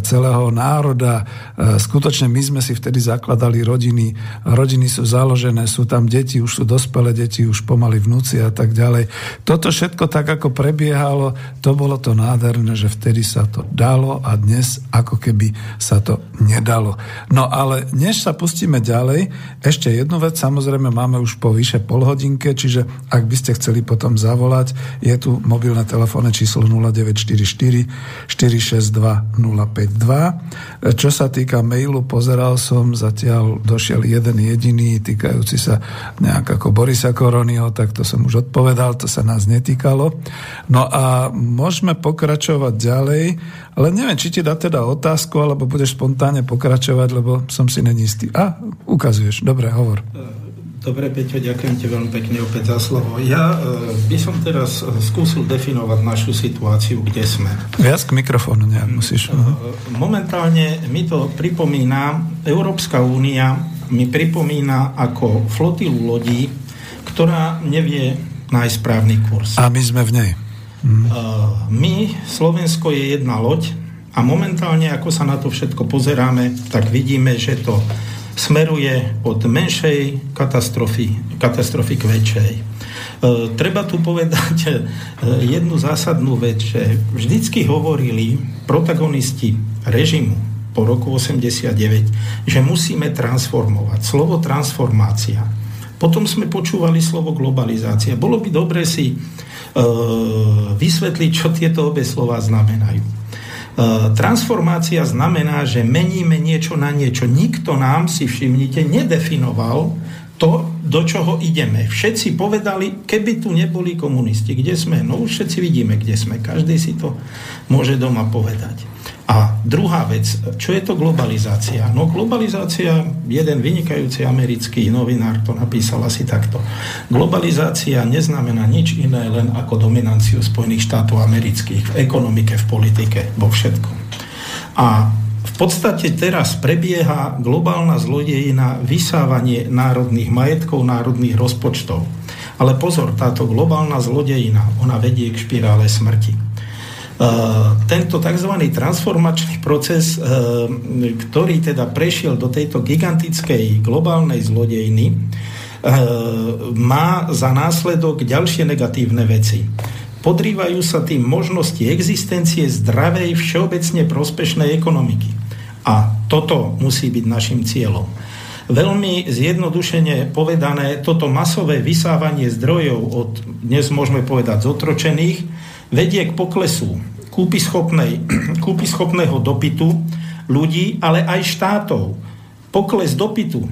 S1: celého národa, e, skutočne my sme si vtedy zakladali rodiny, rodiny sú založené, sú tam deti, už sú dospelé deti, už pomaly vnúci a tak ďalej. Toto všetko tak, ako prebiehalo, to bolo to nádherné, že vtedy sa to dalo a dnes ako keby sa to nedalo. No ale než sa pustíme ďalej, ešte jednu vec, samozrejme máme už po vyše pol hodinke, čiže ak by ste chceli potom zavolať, je tu mobilné telefónne číslo 0944 462 052. Čo sa týka mailu, pozeral som, zatiaľ došiel jeden jediný týkajúci sa nejak ako Borisa Koronyho, tak to som už odpovedal, to sa nás netýkalo. No a môžeme pokračovať ďalej. Ale neviem, či ti dá teda otázku, alebo budeš spontánne pokračovať, lebo som si není istý. A, ukazuješ. Dobre, hovor.
S2: Dobre, Peťo, ďakujem ti veľmi pekne opäť za slovo. Ja e, by som teraz e, skúsil definovať našu situáciu, kde sme.
S1: Viac k mikrofónu nejak musíš. E,
S2: momentálne mi to pripomína, Európska únia mi pripomína ako flotilu lodí, ktorá nevie nájsť správny kurz.
S1: A my sme v nej.
S2: My, Slovensko je jedna loď a momentálne, ako sa na to všetko pozeráme, tak vidíme, že to smeruje od menšej katastrofy, katastrofy k väčšej. E, treba tu povedať e, jednu zásadnú vec, že vždycky hovorili protagonisti režimu po roku 89, že musíme transformovať. Slovo transformácia. Potom sme počúvali slovo globalizácia. Bolo by dobre si E, vysvetliť, čo tieto obe slova znamenajú. E, transformácia znamená, že meníme niečo na niečo. Nikto nám, si všimnite, nedefinoval to, do čoho ideme. Všetci povedali, keby tu neboli komunisti, kde sme? No všetci vidíme, kde sme. Každý si to môže doma povedať. A druhá vec, čo je to globalizácia? No globalizácia, jeden vynikajúci americký novinár to napísal asi takto. Globalizácia neznamená nič iné len ako dominanciu Spojených štátov amerických v ekonomike, v politike, vo všetkom. A v podstate teraz prebieha globálna zlodejina vysávanie národných majetkov, národných rozpočtov. Ale pozor, táto globálna zlodejina, ona vedie k špirále smrti. Eh, tento tzv. transformačný proces, eh, ktorý teda prešiel do tejto gigantickej globálnej zlodejny, eh, má za následok ďalšie negatívne veci. Podrývajú sa tým možnosti existencie zdravej, všeobecne prospešnej ekonomiky. A toto musí byť našim cieľom. Veľmi zjednodušene povedané, toto masové vysávanie zdrojov od, dnes môžeme povedať, zotročených, vedie k poklesu kúpyschopného dopytu ľudí, ale aj štátov pokles dopytu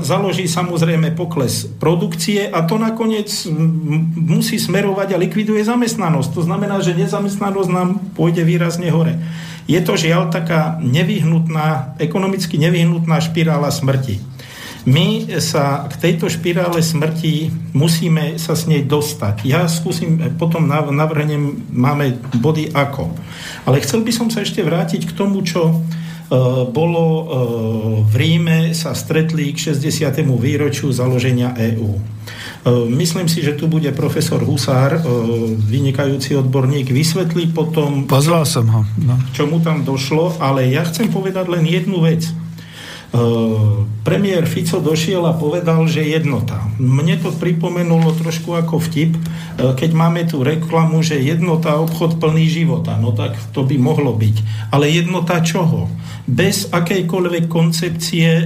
S2: založí samozrejme pokles produkcie a to nakoniec musí smerovať a likviduje zamestnanosť. To znamená, že nezamestnanosť nám pôjde výrazne hore. Je to žiaľ taká nevyhnutná, ekonomicky nevyhnutná špirála smrti. My sa k tejto špirále smrti musíme sa s nej dostať. Ja skúsim, potom navrhnem, máme body ako. Ale chcel by som sa ešte vrátiť k tomu, čo Eh, bolo eh, v Ríme, sa stretli k 60. výročiu založenia EÚ. Eh, myslím si, že tu bude profesor Husár, vynikajúci odborník, vysvetlí potom...
S1: Pozval som ho. No.
S2: Čo mu tam došlo, ale ja chcem povedať len jednu vec. Premiér Fico došiel a povedal, že jednota. Mne to pripomenulo trošku ako vtip, keď máme tu reklamu, že jednota obchod plný života. No tak to by mohlo byť. Ale jednota čoho? bez akejkoľvek koncepcie, e,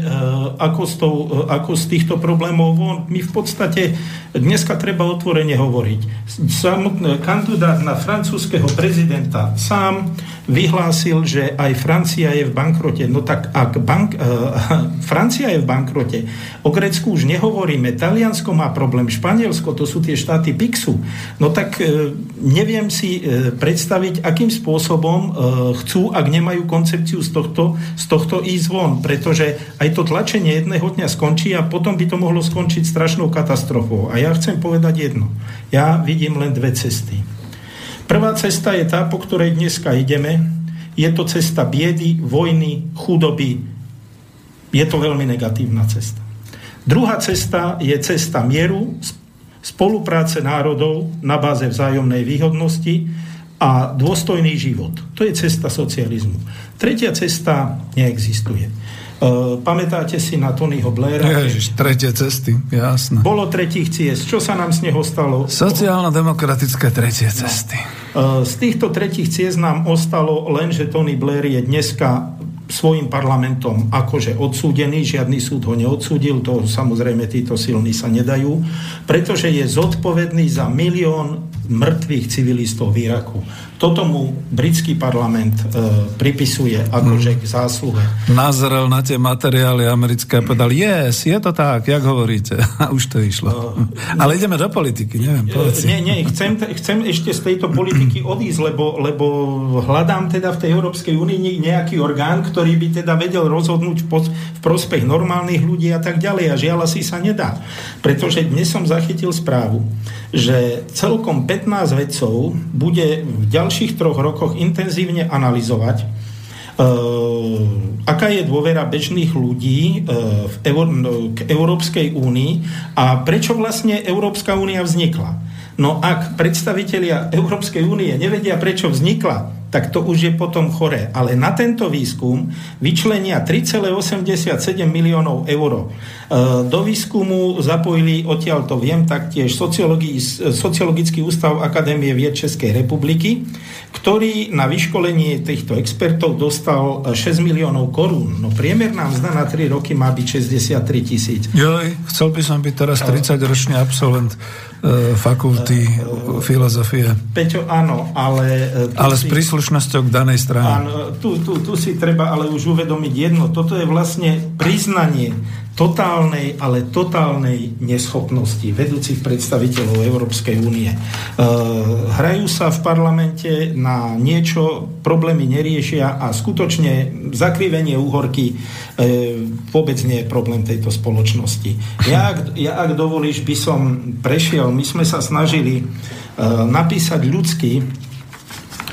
S2: ako z, tou, e, ako z týchto problémov von. My v podstate dneska treba otvorene hovoriť. Samotný kandidát na francúzského prezidenta sám vyhlásil, že aj Francia je v bankrote. No tak ak bank, Francia je v bankrote, o Grécku už nehovoríme, Taliansko má problém, Španielsko, to sú tie štáty PIXu, no tak uh, neviem si uh, predstaviť, akým spôsobom uh, chcú, ak nemajú koncepciu z tohto z tohto ísť von, pretože aj to tlačenie jedného dňa skončí a potom by to mohlo skončiť strašnou katastrofou. A ja chcem povedať jedno. Ja vidím len dve cesty. Prvá cesta je tá, po ktorej dneska ideme. Je to cesta biedy, vojny, chudoby. Je to veľmi negatívna cesta. Druhá cesta je cesta mieru, spolupráce národov na báze vzájomnej výhodnosti a dôstojný život. To je cesta socializmu. Tretia cesta neexistuje. Uh, pamätáte si na Tonyho Blaira?
S1: Ježiš, tretie cesty, jasné.
S2: Bolo tretích ciest. Čo sa nám z neho stalo?
S1: Sociálno-demokratické tretie cesty.
S2: No. Uh, z týchto tretích ciest nám ostalo len, že Tony Blair je dneska svojim parlamentom akože odsúdený, žiadny súd ho neodsúdil, to samozrejme títo silní sa nedajú, pretože je zodpovedný za milión mŕtvych civilistov v Iraku. Toto mu britský parlament e, pripisuje akože k zásluhe.
S1: Nazrel na tie materiály americké a povedal, yes, je to tak, jak hovoríte. A už to išlo. Uh, Ale ideme do politiky, neviem,
S2: povedz Nie, nie, chcem, chcem ešte z tejto politiky odísť, lebo, lebo hľadám teda v tej Európskej únii nejaký orgán, ktorý by teda vedel rozhodnúť v, v prospech normálnych ľudí a tak ďalej. A žiaľ asi sa nedá. Pretože dnes som zachytil správu, že celkom 15 vedcov bude v ďalších troch rokoch intenzívne analyzovať, Uh, aká je dôvera bežných ľudí uh, v Eur- no, k Európskej únii a prečo vlastne Európska únia vznikla. No ak predstavitelia Európskej únie nevedia, prečo vznikla, tak to už je potom choré. Ale na tento výskum vyčlenia 3,87 miliónov eur. E, do výskumu zapojili, odtiaľ to viem, taktiež Sociologický ústav Akadémie vied Českej republiky, ktorý na vyškolenie týchto expertov dostal 6 miliónov korún. No priemerná mzda na 3 roky má byť 63 tisíc.
S1: Joj, chcel by som byť teraz 30-ročný absolvent e, fakulty e, filozofie.
S2: Peťo, áno, ale...
S1: Ale s príslušným príslušnosťou k danej strane.
S2: Áno, tu, tu, tu si treba ale už uvedomiť jedno. Toto je vlastne priznanie totálnej, ale totálnej neschopnosti vedúcich predstaviteľov Európskej únie. E, hrajú sa v parlamente na niečo, problémy neriešia a skutočne zakrivenie úhorky e, vôbec nie je problém tejto spoločnosti. Ja, ak, ja, ak dovolíš, by som prešiel, my sme sa snažili e, napísať ľudský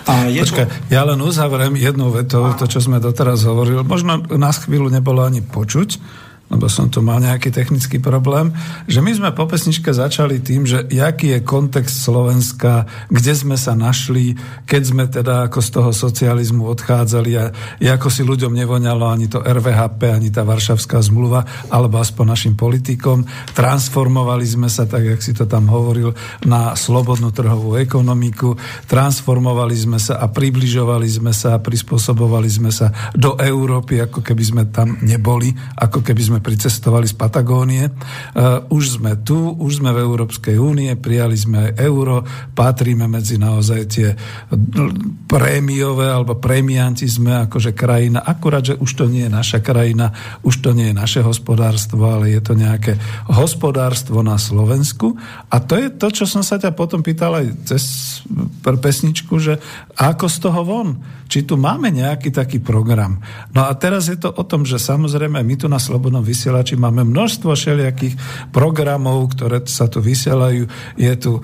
S1: a je Počkaj, to... ja len uzavriem jednou vetou to, čo sme doteraz hovorili. Možno nás chvíľu nebolo ani počuť, lebo som tu mal nejaký technický problém, že my sme po pesničke začali tým, že jaký je kontext Slovenska, kde sme sa našli, keď sme teda ako z toho socializmu odchádzali a ako si ľuďom nevoňalo ani to RVHP, ani tá Varšavská zmluva, alebo aspoň našim politikom. Transformovali sme sa, tak jak si to tam hovoril, na slobodnú trhovú ekonomiku, transformovali sme sa a približovali sme sa a prispôsobovali sme sa do Európy, ako keby sme tam neboli, ako keby sme pricestovali z Patagónie. Uh, už sme tu, už sme v Európskej únie, prijali sme euro, patríme medzi naozaj tie prémiové alebo prémianti sme akože krajina. Akurát, že už to nie je naša krajina, už to nie je naše hospodárstvo, ale je to nejaké hospodárstvo na Slovensku. A to je to, čo som sa ťa potom pýtal aj cez pesničku, že ako z toho von? Či tu máme nejaký taký program? No a teraz je to o tom, že samozrejme my tu na Slobodnom vysielači máme množstvo všelijakých programov, ktoré sa tu vysielajú. Je tu uh,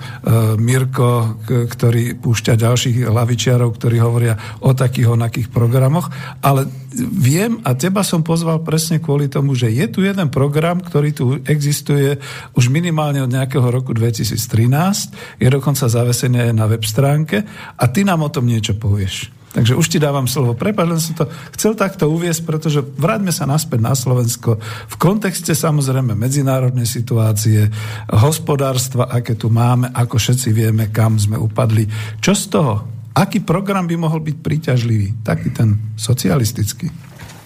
S1: Mirko, k- ktorý púšťa ďalších lavičiarov, ktorí hovoria o takých onakých programoch, ale viem a teba som pozval presne kvôli tomu, že je tu jeden program, ktorý tu existuje už minimálne od nejakého roku 2013, je dokonca zavesený aj na web stránke a ty nám o tom niečo povieš. Takže už ti dávam slovo. Prepač, len som to chcel takto uviesť, pretože vráťme sa naspäť na Slovensko v kontexte samozrejme medzinárodnej situácie, hospodárstva, aké tu máme, ako všetci vieme, kam sme upadli. Čo z toho? Aký program by mohol byť príťažlivý? Taký ten socialistický.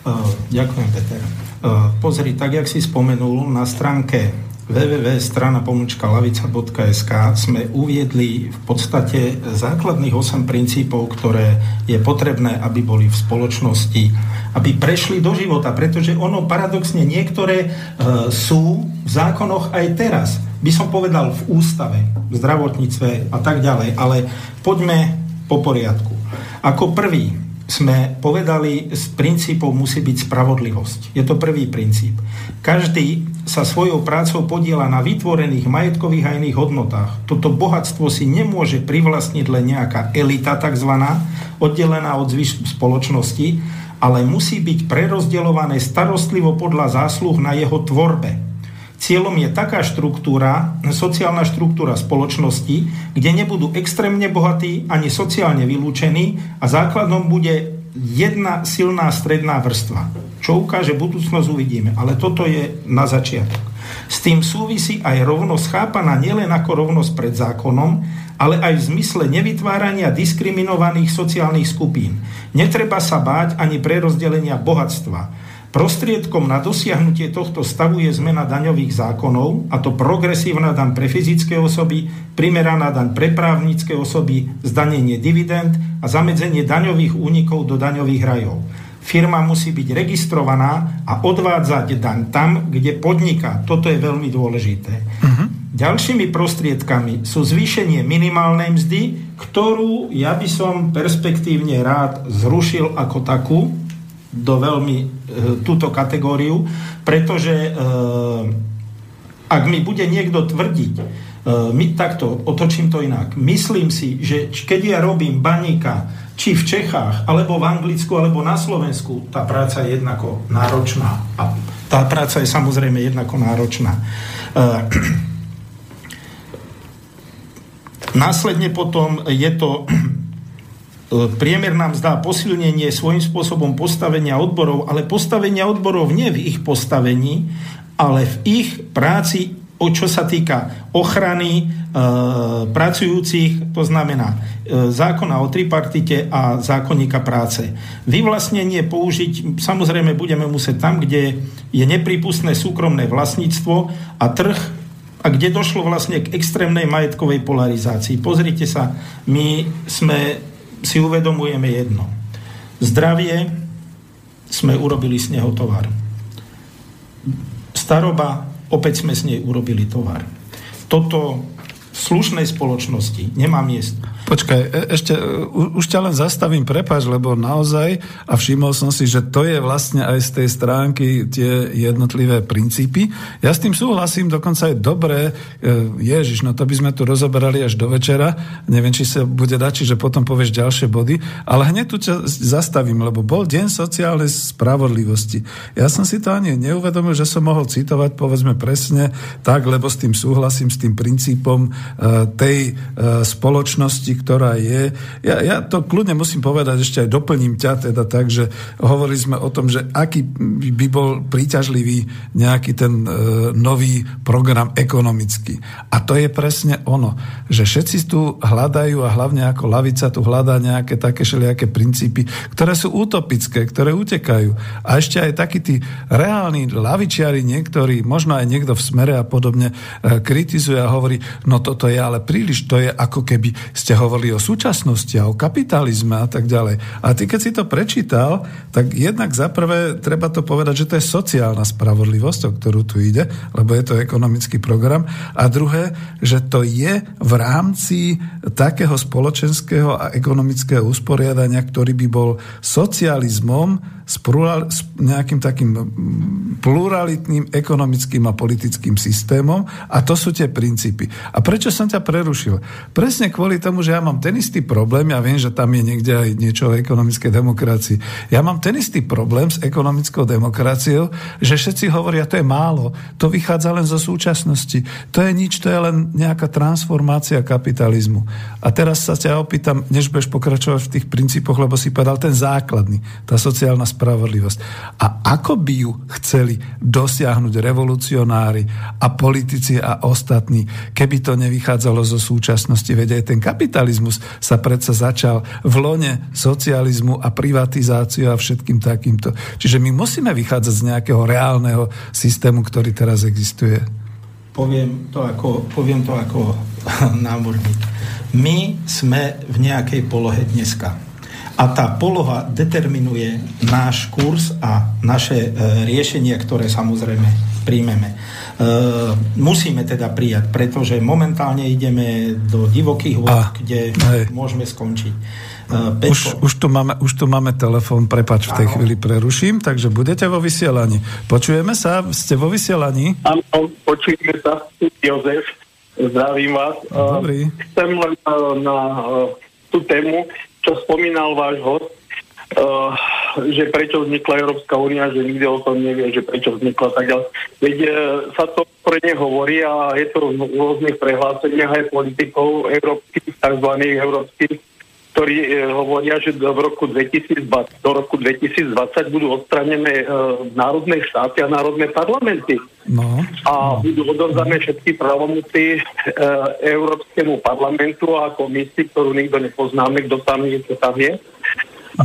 S2: Uh, ďakujem, Peter. Uh, pozri, tak, jak si spomenul, na stránke www.strana.lavica.sk sme uviedli v podstate základných 8 princípov, ktoré je potrebné, aby boli v spoločnosti, aby prešli do života, pretože ono paradoxne niektoré e, sú v zákonoch aj teraz. By som povedal v ústave, v zdravotníctve a tak ďalej, ale poďme po poriadku. Ako prvý, sme povedali, z princípov musí byť spravodlivosť. Je to prvý princíp. Každý sa svojou prácou podiela na vytvorených majetkových a iných hodnotách. Toto bohatstvo si nemôže privlastniť len nejaká elita takzvaná, oddelená od zvyšku spoločnosti, ale musí byť prerozdeľované starostlivo podľa zásluh na jeho tvorbe. Cieľom je taká štruktúra, sociálna štruktúra spoločnosti, kde nebudú extrémne bohatí ani sociálne vylúčení a základom bude jedna silná stredná vrstva. Čo ukáže budúcnosť, uvidíme. Ale toto je na začiatok. S tým súvisí aj rovnosť chápaná nielen ako rovnosť pred zákonom, ale aj v zmysle nevytvárania diskriminovaných sociálnych skupín. Netreba sa báť ani prerozdelenia bohatstva Prostriedkom na dosiahnutie tohto stavu je zmena daňových zákonov, a to progresívna daň pre fyzické osoby, primeraná daň pre právnické osoby, zdanenie dividend a zamedzenie daňových únikov do daňových rajov. Firma musí byť registrovaná a odvádzať daň tam, kde podniká. Toto je veľmi dôležité. Uh-huh. Ďalšími prostriedkami sú zvýšenie minimálnej mzdy, ktorú ja by som perspektívne rád zrušil ako takú, do veľmi e, túto kategóriu, pretože e, ak mi bude niekto tvrdiť, e, my takto otočím to inak. Myslím si, že keď ja robím baníka, či v Čechách, alebo v Anglicku, alebo na Slovensku, tá práca je jednako náročná. A tá práca je samozrejme jednako náročná. E, následne potom je to E, priemer nám zdá posilnenie svojím spôsobom postavenia odborov, ale postavenia odborov nie v ich postavení, ale v ich práci, o čo sa týka ochrany e, pracujúcich, to znamená e, zákona o tripartite a zákonníka práce. Vyvlastnenie použiť samozrejme budeme musieť tam, kde je nepripustné súkromné vlastníctvo a trh a kde došlo vlastne k extrémnej majetkovej polarizácii. Pozrite sa, my sme si uvedomujeme jedno. Zdravie sme urobili z neho tovar. Staroba, opäť sme z nej urobili tovar. Toto v slušnej spoločnosti nemá miesto.
S1: Počkaj, e, ešte u, už ťa len zastavím, prepáč, lebo naozaj, a všimol som si, že to je vlastne aj z tej stránky tie jednotlivé princípy. Ja s tým súhlasím, dokonca je dobré, e, ježiš, no to by sme tu rozoberali až do večera, neviem, či sa bude dať, čiže potom povieš ďalšie body, ale hneď tu ťa zastavím, lebo bol Deň sociálnej spravodlivosti. Ja som si to ani neuvedomil, že som mohol citovať, povedzme presne tak, lebo s tým súhlasím, s tým princípom e, tej spoločnosti, ktorá je. Ja, ja to kľudne musím povedať, ešte aj doplním ťa teda tak, že hovorili sme o tom, že aký by bol príťažlivý nejaký ten e, nový program ekonomický. A to je presne ono, že všetci tu hľadajú a hlavne ako lavica tu hľadá nejaké také všelijaké princípy, ktoré sú utopické, ktoré utekajú. A ešte aj takí tí reálni lavičiari niektorí, možno aj niekto v smere a podobne, e, kritizuje a hovorí, no toto je ale príliš, to je ako keby ste hovorili hovorili o súčasnosti a o kapitalizme a tak ďalej. A ty, keď si to prečítal, tak jednak za prvé treba to povedať, že to je sociálna spravodlivosť, o ktorú tu ide, lebo je to ekonomický program. A druhé, že to je v rámci takého spoločenského a ekonomického usporiadania, ktorý by bol socializmom s, plural, s nejakým takým pluralitným ekonomickým a politickým systémom a to sú tie princípy. A prečo som ťa prerušil? Presne kvôli tomu, že ja mám ten istý problém, ja viem, že tam je niekde aj niečo o ekonomickej demokracii. Ja mám ten istý problém s ekonomickou demokraciou, že všetci hovoria, to je málo, to vychádza len zo súčasnosti, to je nič, to je len nejaká transformácia kapitalizmu. A teraz sa ťa opýtam, než budeš pokračovať v tých princípoch, lebo si povedal ten základný, tá sociálna spravodlivosť. A ako by ju chceli dosiahnuť revolucionári a politici a ostatní, keby to nevychádzalo zo súčasnosti. Veď aj ten kapitalizmus sa predsa začal v lone socializmu a privatizáciu a všetkým takýmto. Čiže my musíme vychádzať z nejakého reálneho systému, ktorý teraz existuje.
S2: Poviem to ako, poviem to ako námorník. My sme v nejakej polohe dneska a tá poloha determinuje náš kurz a naše e, riešenia, ktoré samozrejme príjmeme. E, musíme teda prijať, pretože momentálne ideme do divokých vod, kde hej. môžeme skončiť.
S1: E, už, už, tu máme, už tu máme telefón, prepač, v tej Áno. chvíli preruším, takže budete vo vysielaní. Počujeme sa? Ste vo vysielaní?
S4: Áno, počujeme sa. Jozef, zdravím vás.
S1: Dobrý.
S4: Chcem len na tú tému čo spomínal váš host, uh, že prečo vznikla Európska únia, že nikdy o tom nevie, že prečo vznikla tak ďalej. Veď uh, sa to pre ne hovorí a je to v rôznych prehláseniach aj politikov európskych, tzv. európskych, ktorí uh, hovoria, že v roku 2020, do roku 2020 budú odstranené uh, národné štáty a národné parlamenty.
S1: No,
S4: a no. budú odovzdané všetky právomoci e, Európskemu parlamentu a komisii, ktorú nikto nepoznáme, kto tam je, kto tam je.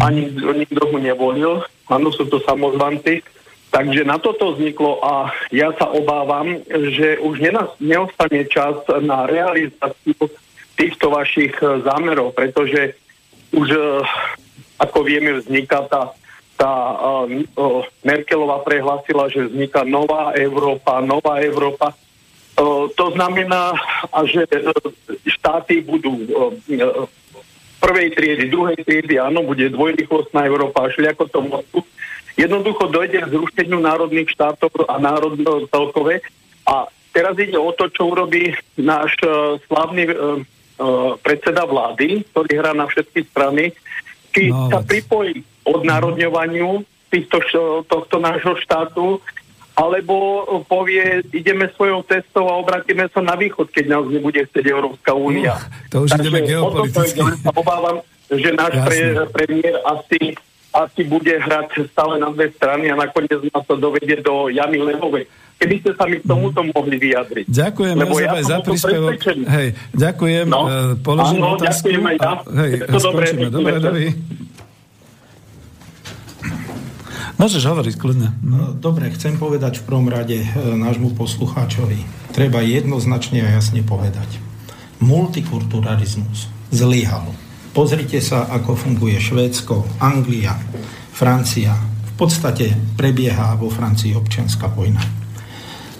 S4: Ani nikto ho nevolil. Áno, sú to samozvanci. Takže na toto vzniklo a ja sa obávam, že už neostane čas na realizáciu týchto vašich e, zámerov, pretože už, e, ako vieme, vzniká tá tá uh, uh, Merkelová prehlásila, že vzniká nová Európa, nová Európa. Uh, to znamená, že štáty budú uh, prvej triedy, druhej triedy, áno, bude dvojrychlostná Európa, šli ako to mostu. Jednoducho dojde k zrušeniu národných štátov a národného celkové. A teraz ide o to, čo urobí náš uh, slavný uh, uh, predseda vlády, ktorý hrá na všetky strany, či no, sa pripojí odnárodňovaniu týchto, tohto nášho štátu, alebo povie, ideme svojou cestou a obratíme sa na východ, keď nás nebude chcieť Európska únia.
S1: Uh, to už Takže ideme geopoliticky.
S4: sa obávam, že náš pre, premiér asi, asi bude hrať stále na dve strany a nakoniec nás to dovedie do jamy levovej. Keby ste sa mi k tomuto mm. mohli vyjadriť.
S1: Ďakujem Lebo ja za príspevok. Hej, ďakujem. No. Uh, položím Áno, otázku. Ďakujem aj ja. Hej, skončíme. Dobre, dobre. Môžeš hovoriť kľudne.
S2: No. Dobre, chcem povedať v prvom rade e, nášmu poslucháčovi. Treba jednoznačne a jasne povedať. Multikulturalizmus zlyhal. Pozrite sa, ako funguje Švédsko, Anglia, Francia. V podstate prebieha vo Francii občianská vojna.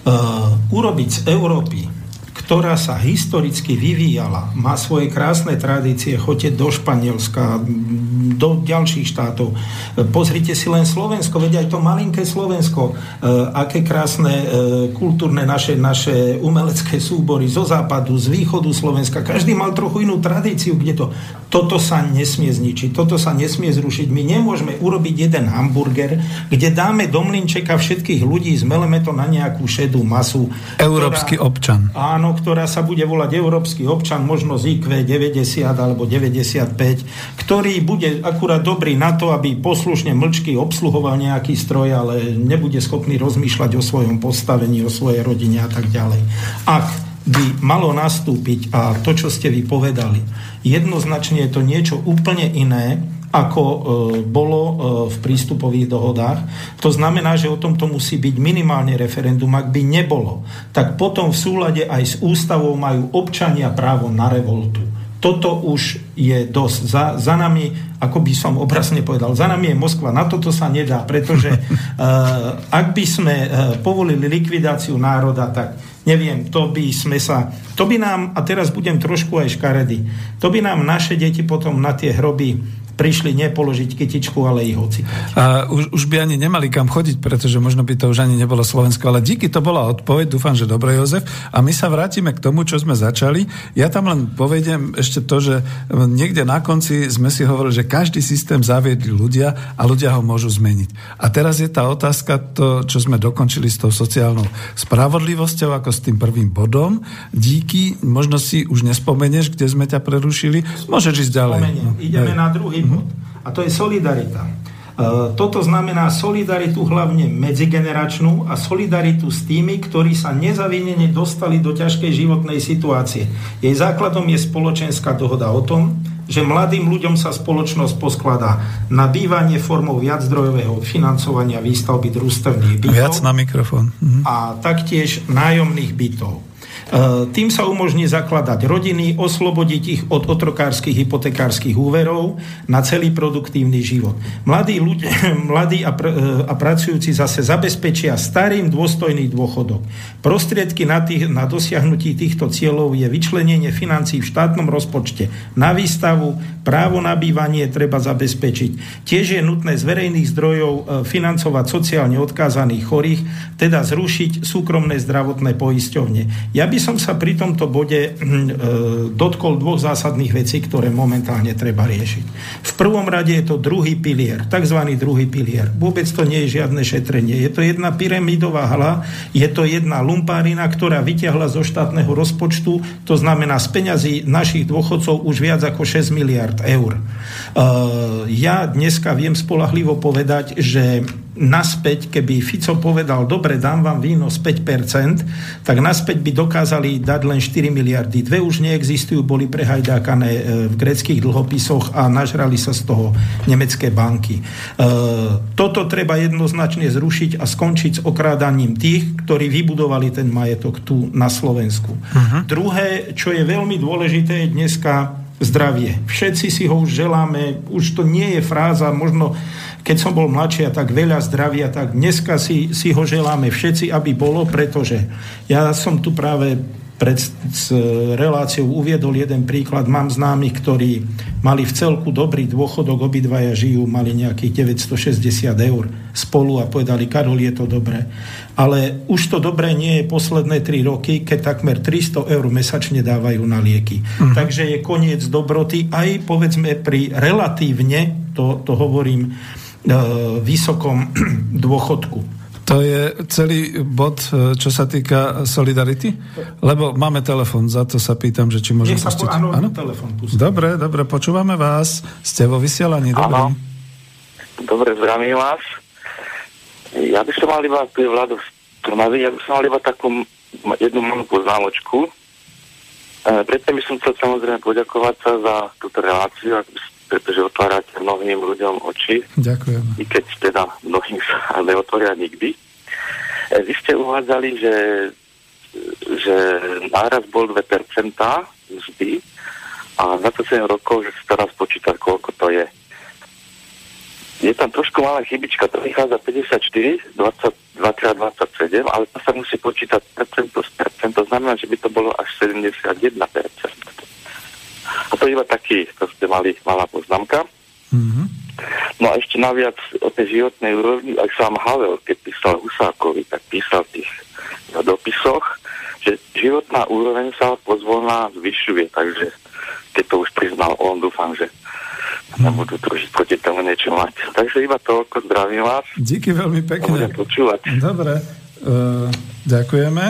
S2: Uh, urobiť z Európy ktorá sa historicky vyvíjala, má svoje krásne tradície, choďte do Španielska, do ďalších štátov. Pozrite si len Slovensko, veď aj to malinké Slovensko, e, aké krásne e, kultúrne naše, naše umelecké súbory zo západu, z východu Slovenska. Každý mal trochu inú tradíciu, kde to... Toto sa nesmie zničiť, toto sa nesmie zrušiť. My nemôžeme urobiť jeden hamburger, kde dáme do mlinčeka všetkých ľudí, zmeleme to na nejakú šedú masu.
S1: Európsky ktorá, občan.
S2: Áno, ktorá sa bude volať Európsky občan, možno z IQ 90 alebo 95, ktorý bude akurát dobrý na to, aby poslušne mlčky obsluhoval nejaký stroj, ale nebude schopný rozmýšľať o svojom postavení, o svojej rodine a tak ďalej. Ak by malo nastúpiť, a to, čo ste vy povedali, jednoznačne je to niečo úplne iné, ako e, bolo e, v prístupových dohodách. To znamená, že o tomto musí byť minimálne referendum. Ak by nebolo, tak potom v súlade aj s ústavou majú občania právo na revoltu. Toto už je dosť. Za, za nami, ako by som obrazne povedal, za nami je Moskva. Na toto sa nedá, pretože uh, ak by sme uh, povolili likvidáciu národa, tak neviem, to by sme sa, to by nám, a teraz budem trošku aj škaredy, to by nám naše deti potom na tie hroby prišli nepoložiť kytičku, ale ich hoci.
S1: A už, už by ani nemali kam chodiť, pretože možno by to už ani nebolo Slovensko, ale díky to bola odpoveď, dúfam, že dobre, Jozef. A my sa vrátime k tomu, čo sme začali. Ja tam len povedem ešte to, že niekde na konci sme si hovorili, že každý systém zaviedli ľudia a ľudia ho môžu zmeniť. A teraz je tá otázka, to, čo sme dokončili s tou sociálnou spravodlivosťou, ako s tým prvým bodom. Díky, možno si už nespomenieš, kde sme ťa prerušili. Môžeš ísť ďalej.
S2: Spomeniem. Ideme Hej. na druhý a to je solidarita. E, toto znamená solidaritu hlavne medzigeneračnú a solidaritu s tými, ktorí sa nezavinene dostali do ťažkej životnej situácie. Jej základom je spoločenská dohoda o tom, že mladým ľuďom sa spoločnosť poskladá na bývanie formou viaczdrojového financovania výstavby družstevných bytov.
S1: Viac na mikrofón.
S2: Mhm. A taktiež nájomných bytov. E, tým sa umožní zakladať rodiny, oslobodiť ich od otrokárskych hypotekárskych úverov na celý produktívny život. Mladí, ľudia, mladí a, pr- e, a pracujúci zase zabezpečia starým dôstojný dôchodok. Prostriedky na, tých, na dosiahnutí týchto cieľov je vyčlenenie financí v štátnom rozpočte na výstavu, právo na bývanie treba zabezpečiť. Tiež je nutné z verejných zdrojov e, financovať sociálne odkázaných chorých, teda zrušiť súkromné zdravotné poisťovne. Ja by by som sa pri tomto bode hm, e, dotkol dvoch zásadných vecí, ktoré momentálne treba riešiť. V prvom rade je to druhý pilier, tzv. druhý pilier. Vôbec to nie je žiadne šetrenie. Je to jedna pyramidová hala, je to jedna lumpárina, ktorá vyťahla zo štátneho rozpočtu, to znamená z peňazí našich dôchodcov už viac ako 6 miliard eur. E, ja dneska viem spolahlivo povedať, že naspäť, keby Fico povedal, dobre, dám vám výnos 5%, tak naspäť by dokázali dať len 4 miliardy. Dve už neexistujú, boli prehajdákané e, v greckých dlhopisoch a nažrali sa z toho nemecké banky. E, toto treba jednoznačne zrušiť a skončiť s okrádaním tých, ktorí vybudovali ten majetok tu na Slovensku. Uh-huh. Druhé, čo je veľmi dôležité, je dneska zdravie. Všetci si ho už želáme, už to nie je fráza, možno keď som bol mladší a tak veľa zdravia, tak dneska si, si ho želáme všetci, aby bolo, pretože ja som tu práve pred s reláciou uviedol jeden príklad. Mám známych, ktorí mali v celku dobrý dôchodok, obidvaja žijú, mali nejakých 960 eur spolu a povedali, Karol, je to dobré. Ale už to dobré nie je posledné 3 roky, keď takmer 300 eur mesačne dávajú na lieky. Uh-huh. Takže je koniec dobroty aj povedzme pri relatívne, to, to hovorím, E, vysokom dôchodku.
S1: To je celý bod, e, čo sa týka solidarity? Lebo máme telefon, za to sa pýtam, že či môžem
S2: Nech pustiť. Áno, áno? telefon
S1: pustiť. Dobre, dobre, počúvame vás. Ste vo vysielaní, dobre.
S5: Dobre, zdravím vás. Ja by som mal iba, tu je Vlado Trnavy, ja by som mal iba takú jednu malú poznámočku. E, predtým by som chcel samozrejme poďakovať sa za túto reláciu, ak by pretože otvárate mnohým ľuďom oči.
S1: Ďakujem.
S5: I keď teda mnohým sa neotvoria nikdy. E, vy ste uvádzali, že, že náraz bol 2% vždy a za to 7 rokov, že sa teraz počítať, koľko to je. je tam trošku malá chybička, to vychádza 54, 20, 20 27, ale to sa musí počítať percento z percent, to znamená, že by to bolo až 71%. A to iba taký, to ste mali, malá poznámka. Mm-hmm. No a ešte naviac o tej životnej úrovni, aj sám Havel, keď písal Husákovi, tak písal v tých dopisoch, že životná úroveň sa pozvolná zvyšuje, takže keď to už priznal on, dúfam, že nebudú trošiť proti tomu niečo mať. Takže iba toľko, zdravím vás.
S1: Díky veľmi pekne.
S5: počúvať.
S1: Dobre, uh, ďakujeme.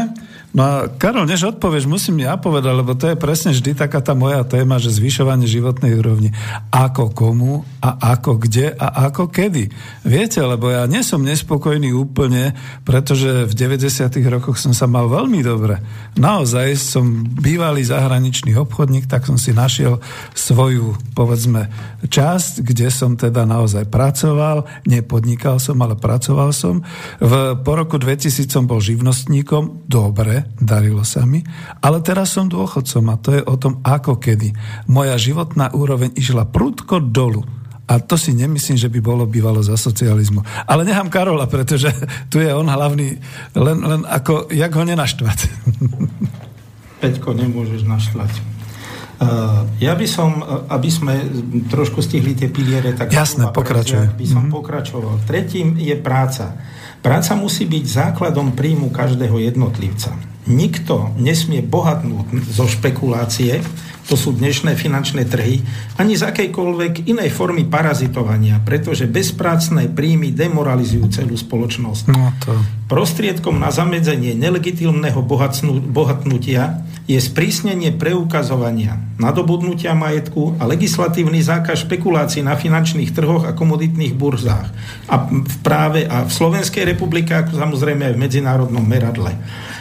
S1: No a Karol, než odpovieš, musím ja povedať, lebo to je presne vždy taká tá moja téma, že zvyšovanie životnej úrovni. Ako komu a ako kde a ako kedy. Viete, lebo ja nie som nespokojný úplne, pretože v 90. rokoch som sa mal veľmi dobre. Naozaj som bývalý zahraničný obchodník, tak som si našiel svoju, povedzme, časť, kde som teda naozaj pracoval, nepodnikal som, ale pracoval som. V, po roku 2000 som bol živnostníkom, dobre, darilo sa mi, ale teraz som dôchodcom a to je o tom, ako kedy. Moja životná úroveň išla prudko dolu. A to si nemyslím, že by bolo bývalo za socializmu. Ale nechám Karola, pretože tu je on hlavný, len, len ako, jak ho nenaštvať.
S2: Peťko, nemôžeš naštvať. Uh, ja by som, aby sme trošku stihli tie piliere, tak
S1: Jasné, pokračuj.
S2: by som mm-hmm. pokračoval. Tretím je práca. Práca musí byť základom príjmu každého jednotlivca. Nikto nesmie bohatnúť zo špekulácie, to sú dnešné finančné trhy, ani z akejkoľvek inej formy parazitovania, pretože bezprácne príjmy demoralizujú celú spoločnosť. No to... Prostriedkom na zamedzenie nelegitímneho bohatnutia je sprísnenie preukazovania nadobudnutia majetku a legislatívny zákaz špekulácií na finančných trhoch a komoditných burzách. A v práve a v Slovenskej republike, ako samozrejme aj v medzinárodnom meradle.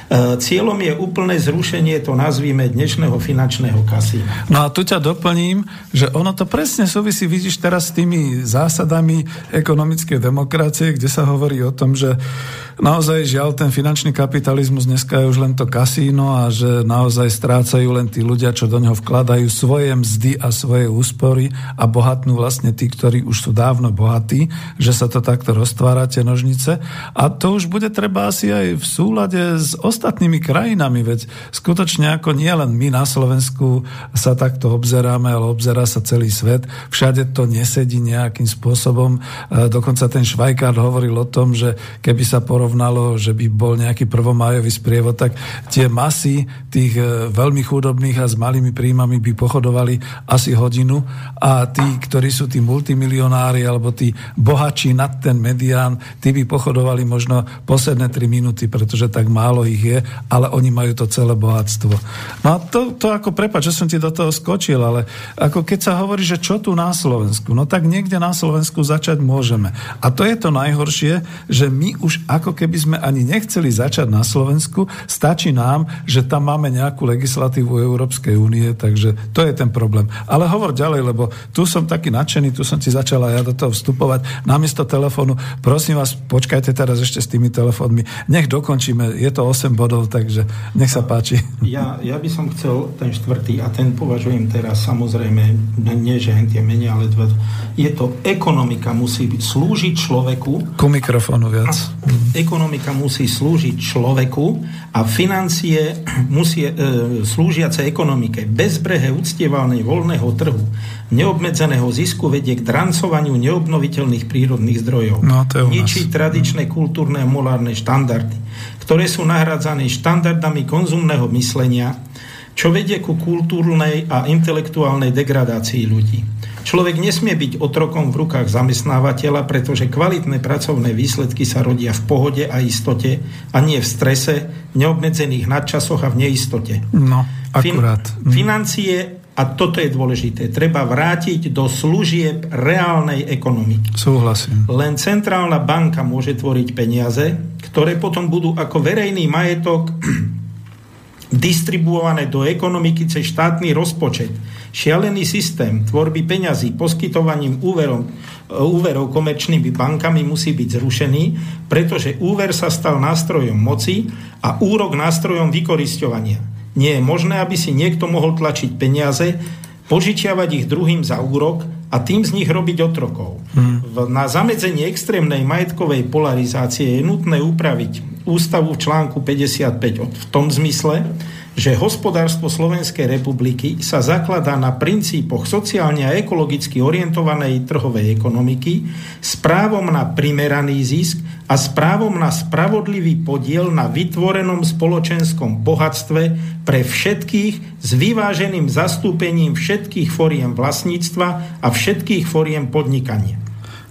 S2: E, cieľom je úplné zrušenie, to nazvíme, dnešného finančného kasína.
S1: No a tu ťa doplním, že ono to presne súvisí, vidíš teraz s tými zásadami ekonomickej demokracie, kde sa hovorí o tom, že naozaj žiaľ ten finančný kapitalizmus dneska je už len to kasíno a že naozaj strácajú len tí ľudia, čo do neho vkladajú svoje mzdy a svoje úspory a bohatnú vlastne tí, ktorí už sú dávno bohatí, že sa to takto roztvára tie nožnice. A to už bude treba asi aj v súlade s ostatnými krajinami, veď skutočne ako nie len my na Slovensku sa takto obzeráme, ale obzerá sa celý svet. Všade to nesedí nejakým spôsobom. E, dokonca ten Švajkár hovoril o tom, že keby sa porovnal porovnalo, že by bol nejaký prvomájový sprievod, tak tie masy tých e, veľmi chudobných a s malými príjmami by pochodovali asi hodinu a tí, ktorí sú tí multimilionári alebo tí bohači nad ten medián, tí by pochodovali možno posledné 3 minúty, pretože tak málo ich je, ale oni majú to celé bohatstvo. No a to, to ako prepač, že som ti do toho skočil, ale ako keď sa hovorí, že čo tu na Slovensku, no tak niekde na Slovensku začať môžeme. A to je to najhoršie, že my už ako keby sme ani nechceli začať na Slovensku, stačí nám, že tam máme nejakú legislatívu Európskej únie, takže to je ten problém. Ale hovor ďalej, lebo tu som taký nadšený, tu som ti začala ja do toho vstupovať. Namiesto telefónu, prosím vás, počkajte teraz ešte s tými telefónmi. Nech dokončíme, je to 8 bodov, takže nech sa páči.
S2: Ja, ja by som chcel ten štvrtý a ten považujem teraz samozrejme, nie že hen tie menej, ale dve. Je to ekonomika musí slúžiť človeku.
S1: Ku mikrofónu viac
S2: ekonomika musí slúžiť človeku a financie musí, e, slúžiace ekonomike bezbrehe uctievalnej voľného trhu neobmedzeného zisku vedie k drancovaniu neobnoviteľných prírodných zdrojov.
S1: No, to
S2: je Ničí tradičné kultúrne a morálne štandardy, ktoré sú nahradzané štandardami konzumného myslenia, čo vedie ku kultúrnej a intelektuálnej degradácii ľudí. Človek nesmie byť otrokom v rukách zamestnávateľa, pretože kvalitné pracovné výsledky sa rodia v pohode a istote a nie v strese, neobmedzených nadčasoch a v neistote.
S1: No, akurát.
S2: Fin- financie a toto je dôležité, treba vrátiť do služieb reálnej ekonomiky.
S1: Súhlasím.
S2: Len centrálna banka môže tvoriť peniaze, ktoré potom budú ako verejný majetok distribuované do ekonomiky cez štátny rozpočet Šialený systém tvorby peňazí poskytovaním úverov, e, úverov komerčnými bankami musí byť zrušený, pretože úver sa stal nástrojom moci a úrok nástrojom vykorisťovania. Nie je možné, aby si niekto mohol tlačiť peniaze, požičiavať ich druhým za úrok a tým z nich robiť otrokov. Hmm. Na zamedzenie extrémnej majetkovej polarizácie je nutné upraviť ústavu v článku 55 v tom zmysle, že hospodárstvo Slovenskej republiky sa zakladá na princípoch sociálne a ekologicky orientovanej trhovej ekonomiky s právom na primeraný zisk a s právom na spravodlivý podiel na vytvorenom spoločenskom bohatstve pre všetkých s vyváženým zastúpením všetkých foriem vlastníctva a všetkých foriem podnikania.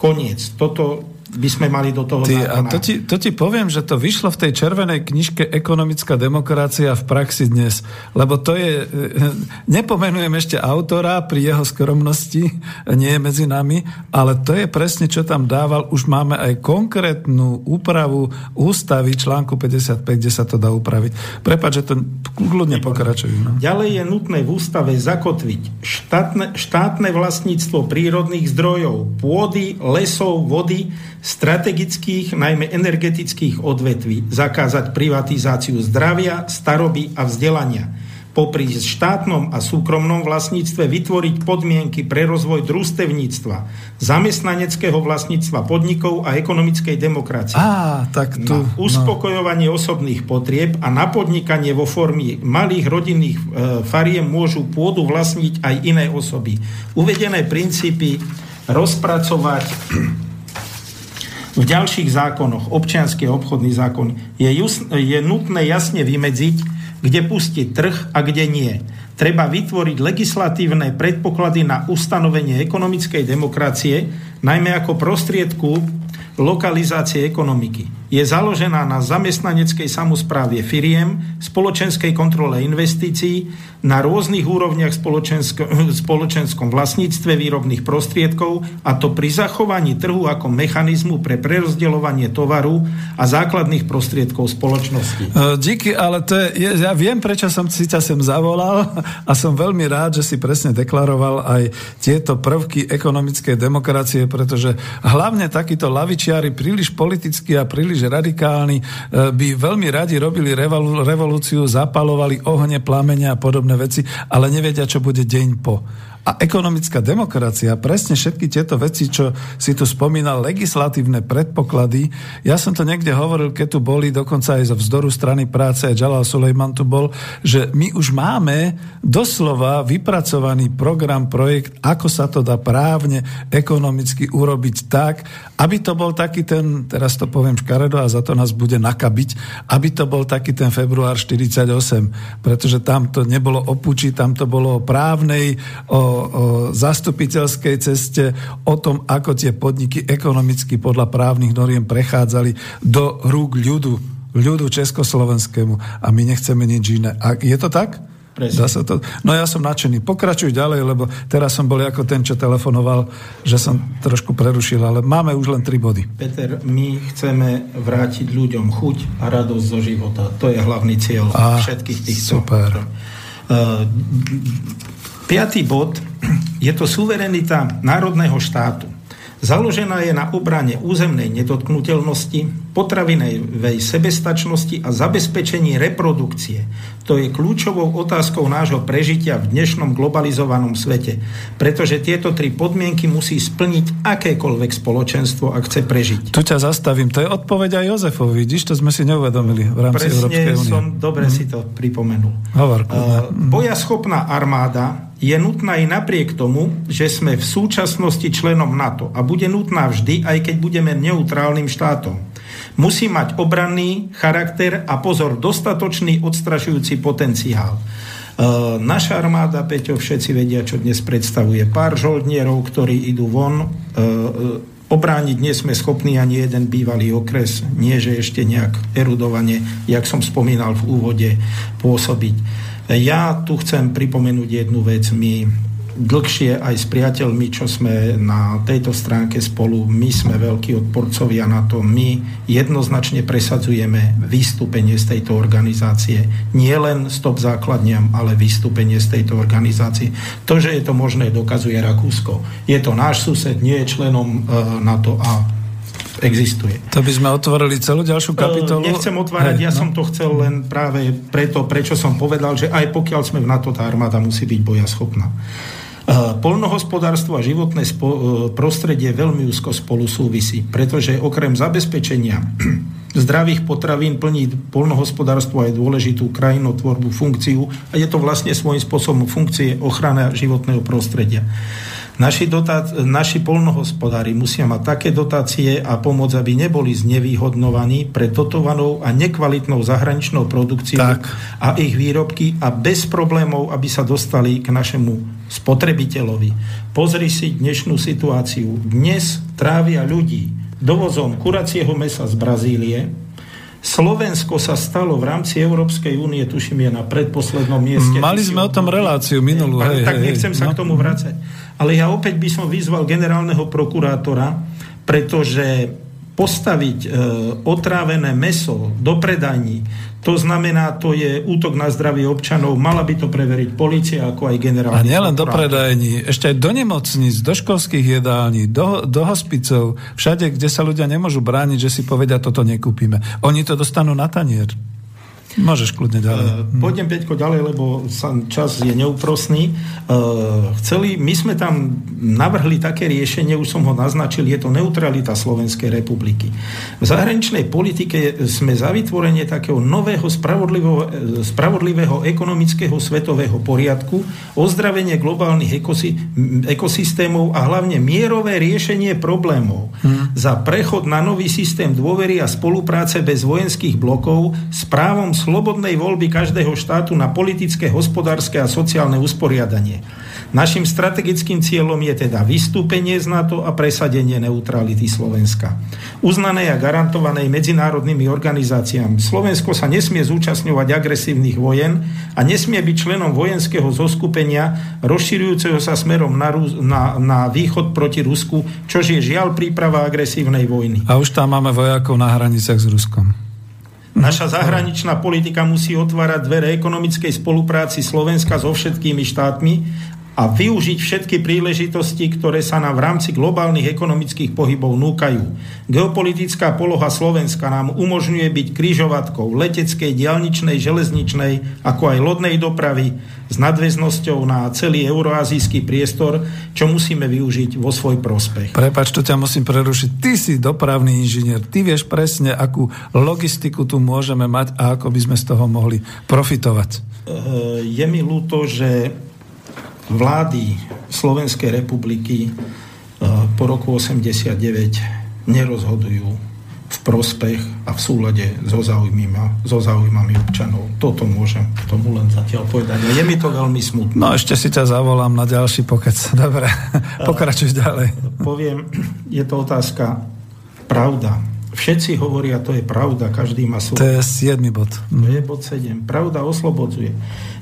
S2: Koniec. Toto by sme mali do toho
S1: Ty, a to ti, to ti poviem, že to vyšlo v tej červenej knižke Ekonomická demokracia v praxi dnes, lebo to je, e, nepomenujem ešte autora pri jeho skromnosti, nie je medzi nami, ale to je presne, čo tam dával, už máme aj konkrétnu úpravu ústavy článku 55, kde sa to dá upraviť. Prepač, že to kľudne pokračujú. No.
S2: Ďalej je nutné v ústave zakotviť štátne, štátne vlastníctvo prírodných zdrojov, pôdy, lesov, vody, strategických, najmä energetických odvetví, zakázať privatizáciu zdravia, staroby a vzdelania. Popri štátnom a súkromnom vlastníctve vytvoriť podmienky pre rozvoj družstevníctva, zamestnaneckého vlastníctva podnikov a ekonomickej demokracie.
S1: Á, tak tu,
S2: na uspokojovanie no. osobných potrieb a na podnikanie vo formy malých rodinných e, fariem môžu pôdu vlastniť aj iné osoby. Uvedené princípy rozpracovať v ďalších zákonoch, občianský a obchodný zákon, je, just, je nutné jasne vymedziť, kde pustiť trh a kde nie. Treba vytvoriť legislatívne predpoklady na ustanovenie ekonomickej demokracie, najmä ako prostriedku lokalizácie ekonomiky. Je založená na zamestnaneckej samozpráve firiem, spoločenskej kontrole investícií, na rôznych úrovniach spoločensko, spoločenskom vlastníctve výrobných prostriedkov a to pri zachovaní trhu ako mechanizmu pre prerozdeľovanie tovaru a základných prostriedkov spoločnosti.
S1: E, díky, ale to je, ja viem, prečo som si ťa sem zavolal a som veľmi rád, že si presne deklaroval aj tieto prvky ekonomickej demokracie, pretože hlavne takíto lavičiari príliš politickí a príliš radikálni e, by veľmi radi robili revolúciu, zapalovali ohne, plamenia a podobné veci, ale nevedia, čo bude deň po. A ekonomická demokracia, presne všetky tieto veci, čo si tu spomínal, legislatívne predpoklady, ja som to niekde hovoril, keď tu boli, dokonca aj zo vzdoru strany práce, aj Jalal Sulejman tu bol, že my už máme doslova vypracovaný program, projekt, ako sa to dá právne, ekonomicky urobiť tak, aby to bol taký ten, teraz to poviem škaredo a za to nás bude nakabiť, aby to bol taký ten február 48, pretože tam to nebolo o puči, tam to bolo o právnej, o zastupiteľskej ceste, o tom, ako tie podniky ekonomicky podľa právnych noriem prechádzali do rúk ľudu, ľudu československému a my nechceme nič iné. A je to tak? Dá sa to? No ja som nadšený. Pokračuj ďalej, lebo teraz som bol ako ten, čo telefonoval, že som trošku prerušil, ale máme už len tri body.
S2: Peter, my chceme vrátiť ľuďom chuť a radosť zo života. To je hlavný cieľ a, všetkých týchto.
S1: Super.
S2: Uh, Piatý bod je to suverenita národného štátu. Založená je na obrane územnej nedotknutelnosti, potravinovej sebestačnosti a zabezpečení reprodukcie. To je kľúčovou otázkou nášho prežitia v dnešnom globalizovanom svete, pretože tieto tri podmienky musí splniť akékoľvek spoločenstvo, ak chce prežiť.
S1: Tu ťa zastavím, to je odpoveď aj Jozefovi, vidíš, to sme si neuvedomili v rámci
S2: Presne
S1: Európskej únie.
S2: som dobre hmm. si to pripomenul.
S1: Hovor,
S2: uh, bojaschopná armáda je nutná aj napriek tomu, že sme v súčasnosti členom NATO a bude nutná vždy, aj keď budeme neutrálnym štátom. Musí mať obranný charakter a pozor, dostatočný odstrašujúci potenciál. E, naša armáda, Peťo, všetci vedia, čo dnes predstavuje. Pár žoldnierov, ktorí idú von, e, e obrániť nie sme schopní ani jeden bývalý okres, nie že ešte nejak erudovane, jak som spomínal v úvode, pôsobiť. Ja tu chcem pripomenúť jednu vec. My dlhšie aj s priateľmi, čo sme na tejto stránke spolu, my sme veľkí odporcovia na to. My jednoznačne presadzujeme vystúpenie z tejto organizácie. Nie len stop základniam, ale vystúpenie z tejto organizácie. To, že je to možné, dokazuje Rakúsko. Je to náš sused, nie je členom e, NATO a existuje.
S1: To by sme otvorili celú ďalšiu kapitolu?
S2: Nechcem otvárať, Hej, ja no. som to chcel len práve preto, prečo som povedal, že aj pokiaľ sme v NATO, tá armáda musí byť bojaschopná. Polnohospodárstvo a životné prostredie veľmi úzko spolu súvisí, pretože okrem zabezpečenia zdravých potravín plní polnohospodárstvo aj dôležitú krajinotvorbu funkciu a je to vlastne svojím spôsobom funkcie ochrana životného prostredia. Naši, dotá- naši polnohospodári musia mať také dotácie a pomoc, aby neboli znevýhodnovaní pre dotovanou a nekvalitnou zahraničnou produkciou tak. a ich výrobky a bez problémov, aby sa dostali k našemu spotrebiteľovi. Pozri si dnešnú situáciu. Dnes trávia ľudí dovozom kuracieho mesa z Brazílie, Slovensko sa stalo v rámci Európskej únie, tuším, je na predposlednom mieste.
S1: Mali sme o tom reláciu minulú.
S2: Hej, tak nechcem hej, sa no. k tomu vrácať. Ale ja opäť by som vyzval generálneho prokurátora, pretože postaviť e, otrávené meso do predaní, to znamená, to je útok na zdravie občanov. Mala by to preveriť policia, ako aj generálny.
S1: A nielen do predajní, ešte aj do nemocníc, do školských jedální, do, do hospicov, všade, kde sa ľudia nemôžu brániť, že si povedia, toto nekúpime. Oni to dostanú na tanier. Môžeš kľudne ďalej.
S2: Uh, pôjdem Peťko ďalej, lebo sa, čas je neúprosný. Uh, chceli, my sme tam navrhli také riešenie, už som ho naznačil, je to neutralita Slovenskej republiky. V zahraničnej politike sme za vytvorenie takého nového spravodlivého, spravodlivého ekonomického svetového poriadku, ozdravenie globálnych ekosy, ekosystémov a hlavne mierové riešenie problémov. Hmm. Za prechod na nový systém dôvery a spolupráce bez vojenských blokov s právom slobodnej voľby každého štátu na politické, hospodárske a sociálne usporiadanie. Našim strategickým cieľom je teda vystúpenie z NATO a presadenie neutrality Slovenska. Uznané a garantovanej medzinárodnými organizáciami Slovensko sa nesmie zúčastňovať agresívnych vojen a nesmie byť členom vojenského zoskupenia rozširujúceho sa smerom na, na, na východ proti Rusku, čož je žiaľ príprava agresívnej vojny.
S1: A už tam máme vojakov na hraniciach s Ruskom.
S2: Naša zahraničná politika musí otvárať dvere ekonomickej spolupráci Slovenska so všetkými štátmi a využiť všetky príležitosti, ktoré sa nám v rámci globálnych ekonomických pohybov núkajú. Geopolitická poloha Slovenska nám umožňuje byť krížovatkou leteckej, dialničnej, železničnej, ako aj lodnej dopravy s nadväznosťou na celý euroazijský priestor, čo musíme využiť vo svoj prospech.
S1: Prepač, to ťa musím prerušiť. Ty si dopravný inžinier, ty vieš presne, akú logistiku tu môžeme mať a ako by sme z toho mohli profitovať.
S2: Je mi ľúto, že vlády Slovenskej republiky eh, po roku 89 nerozhodujú v prospech a v súlade so záujmami, so záujmami občanov. Toto môžem k tomu len zatiaľ povedať. Je mi to veľmi smutné.
S1: No ešte si ťa zavolám na ďalší pokec. Dobre, pokračuj ďalej.
S2: Poviem, je to otázka pravda. Všetci hovoria, to je pravda, každý má svoj.
S1: To je 7 bod.
S2: To je bod 7. Pravda oslobodzuje.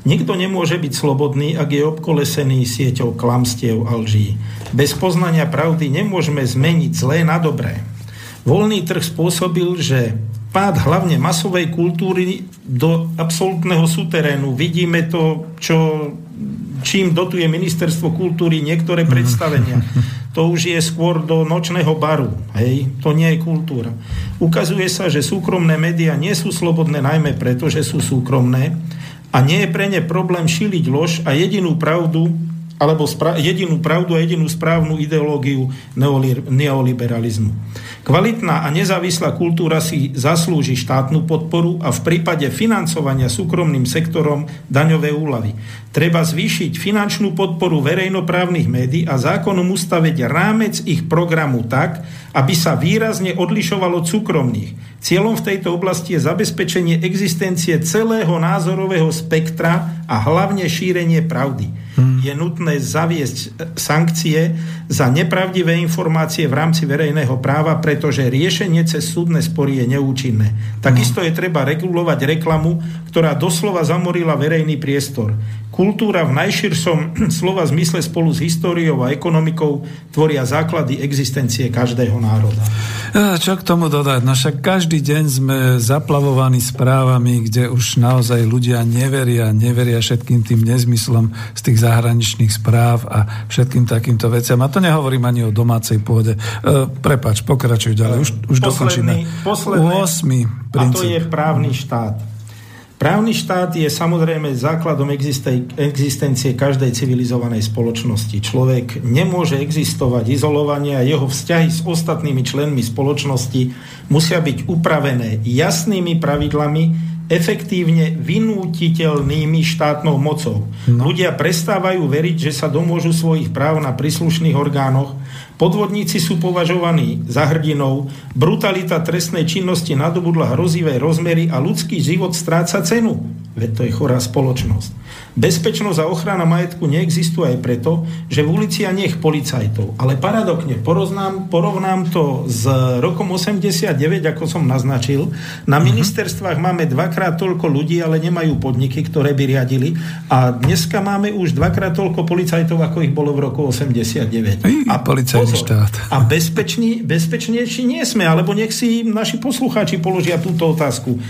S2: Nikto nemôže byť slobodný, ak je obkolesený sieťou klamstiev a lží. Bez poznania pravdy nemôžeme zmeniť zlé na dobré. Voľný trh spôsobil, že pád hlavne masovej kultúry do absolútneho suterénu. Vidíme to, čo, čím dotuje ministerstvo kultúry niektoré predstavenia. To už je skôr do nočného baru. Hej? To nie je kultúra. Ukazuje sa, že súkromné médiá nie sú slobodné najmä preto, že sú súkromné a nie je pre ne problém šíliť lož a jedinú pravdu alebo spra- jedinú pravdu a jedinú správnu ideológiu neoliberalizmu. Kvalitná a nezávislá kultúra si zaslúži štátnu podporu a v prípade financovania súkromným sektorom daňové úlavy. Treba zvýšiť finančnú podporu verejnoprávnych médií a zákonom ustaviť rámec ich programu tak, aby sa výrazne odlišovalo od súkromných. Cieľom v tejto oblasti je zabezpečenie existencie celého názorového spektra a hlavne šírenie pravdy. Hmm. Je nutné zaviesť e, sankcie za nepravdivé informácie v rámci verejného práva, pretože riešenie cez súdne spory je neúčinné. Takisto je treba regulovať reklamu, ktorá doslova zamorila verejný priestor. Kultúra v najširšom slova zmysle spolu s históriou a ekonomikou tvoria základy existencie každého národa.
S1: Čo k tomu dodať? No však každý deň sme zaplavovaní správami, kde už naozaj ľudia neveria, neveria všetkým tým nezmyslom z tých zahraničných správ a všetkým takýmto veciam. A to nehovorím ani o domácej pôde. E, prepač, pokračuj ďalej. Už, už
S2: posledný,
S1: dokončíme.
S2: Posledný, 8. princíp. A to je právny štát. Právny štát je samozrejme základom existencie každej civilizovanej spoločnosti. Človek nemôže existovať izolovanie a jeho vzťahy s ostatnými členmi spoločnosti musia byť upravené jasnými pravidlami, efektívne vynútiteľnými štátnou mocou. No. Ľudia prestávajú veriť, že sa domôžu svojich práv na príslušných orgánoch, Podvodníci sú považovaní za hrdinov, brutalita trestnej činnosti nadobudla hrozivé rozmery a ľudský život stráca cenu. Veď to je chorá spoločnosť. Bezpečnosť a ochrana majetku neexistuje aj preto, že v ulici a nech policajtov. Ale paradoxne, porovnám, porovnám to s rokom 89, ako som naznačil. Na mhm. ministerstvách máme dvakrát toľko ľudí, ale nemajú podniky, ktoré by riadili. A dneska máme už dvakrát toľko policajtov, ako ich bolo v roku 89.
S1: A policajný štát.
S2: A bezpečný, bezpečnejší nie sme, alebo nech si naši poslucháči položia túto otázku, e,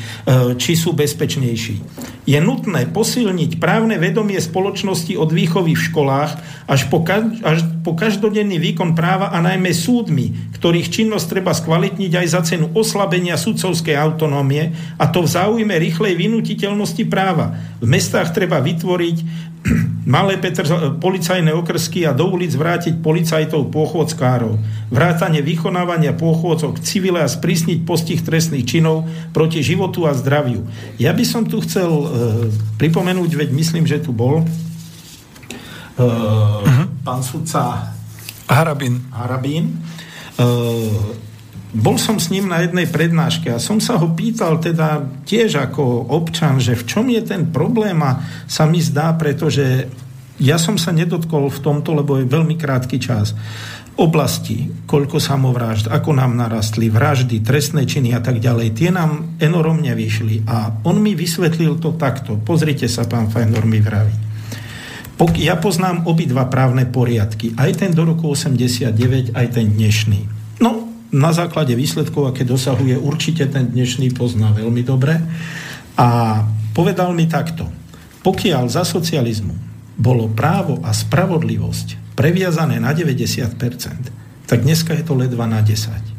S2: či sú bezpečnejší. Je nutné posilniť právne vedomie spoločnosti od výchovy v školách až po, až po každodenný výkon práva a najmä súdmi, ktorých činnosť treba skvalitniť aj za cenu oslabenia sudcovskej autonómie a to v záujme rýchlej vynutiteľnosti práva. V mestách treba vytvoriť malé Petr, policajné okrsky a do ulic vrátiť policajtov pôchodskárov. Vrátanie vykonávania pôchodcov civile a sprísniť postih trestných činov proti životu a zdraviu. Ja by som tu chcel e, pripomenúť, veď myslím, že tu bol uh-huh. pán sudca
S1: Harabín.
S2: Harabín. E, bol som s ním na jednej prednáške a som sa ho pýtal teda tiež ako občan, že v čom je ten problém a sa mi zdá, pretože ja som sa nedotkol v tomto, lebo je veľmi krátky čas oblasti, koľko samovrážd, ako nám narastli vraždy, trestné činy a tak ďalej, tie nám enormne vyšli. A on mi vysvetlil to takto. Pozrite sa, pán Fajnor mi vraví. Ja poznám obidva právne poriadky, aj ten do roku 89, aj ten dnešný. No, na základe výsledkov, aké dosahuje, určite ten dnešný pozná veľmi dobre. A povedal mi takto. Pokiaľ za socializmu bolo právo a spravodlivosť previazané na 90%, tak dneska je to ledva na 10%.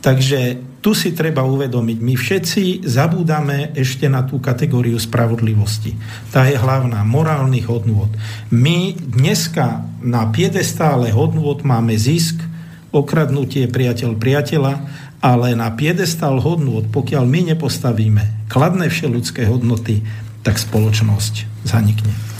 S2: Takže tu si treba uvedomiť, my všetci zabúdame ešte na tú kategóriu spravodlivosti. Tá je hlavná, morálnych hodnôt. My dneska na piedestále hodnôt máme zisk, okradnutie priateľ priateľa, ale na piedestal hodnot, pokiaľ my nepostavíme kladné všeludské hodnoty, tak spoločnosť zanikne.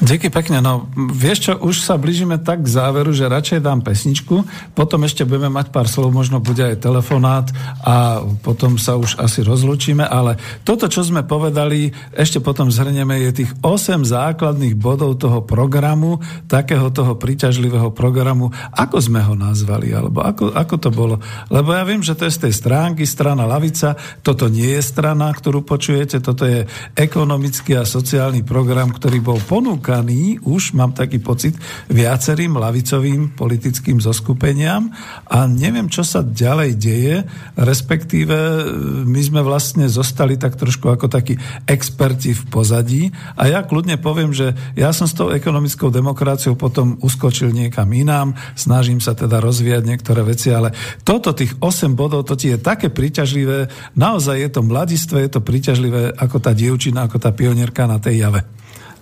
S1: Díky pekne. No, vieš čo, už sa blížime tak k záveru, že radšej dám pesničku, potom ešte budeme mať pár slov, možno bude aj telefonát a potom sa už asi rozlučíme, ale toto, čo sme povedali, ešte potom zhrnieme, je tých 8 základných bodov toho programu, takého toho príťažlivého programu. Ako sme ho nazvali, alebo ako, ako to bolo? Lebo ja viem, že to je z tej stránky, strana Lavica, toto nie je strana, ktorú počujete, toto je ekonomický a sociálny program, ktorý bol po ponúkaný, už mám taký pocit, viacerým lavicovým politickým zoskupeniam a neviem, čo sa ďalej deje, respektíve e, my sme vlastne zostali tak trošku ako takí experti v pozadí a ja kľudne poviem, že ja som s tou ekonomickou demokraciou potom uskočil niekam inám, snažím sa teda rozvíjať niektoré veci, ale toto tých 8 bodov, to ti je také príťažlivé, naozaj je to mladistve, je to príťažlivé ako tá dievčina, ako tá pionierka na tej jave.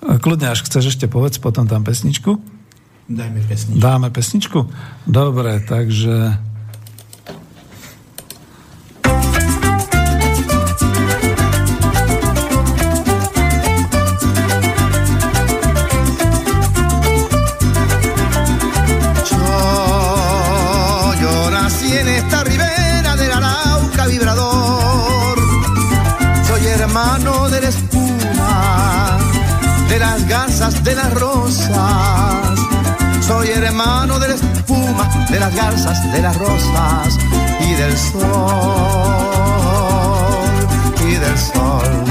S1: Kľudne, až chceš ešte povedz, potom tam pesničku.
S2: Dajme pesničku.
S1: Dáme pesničku? Dobre, takže...
S6: de las rosas. Soy hermano de la espuma, de las garzas, de las rosas y del sol, y del sol.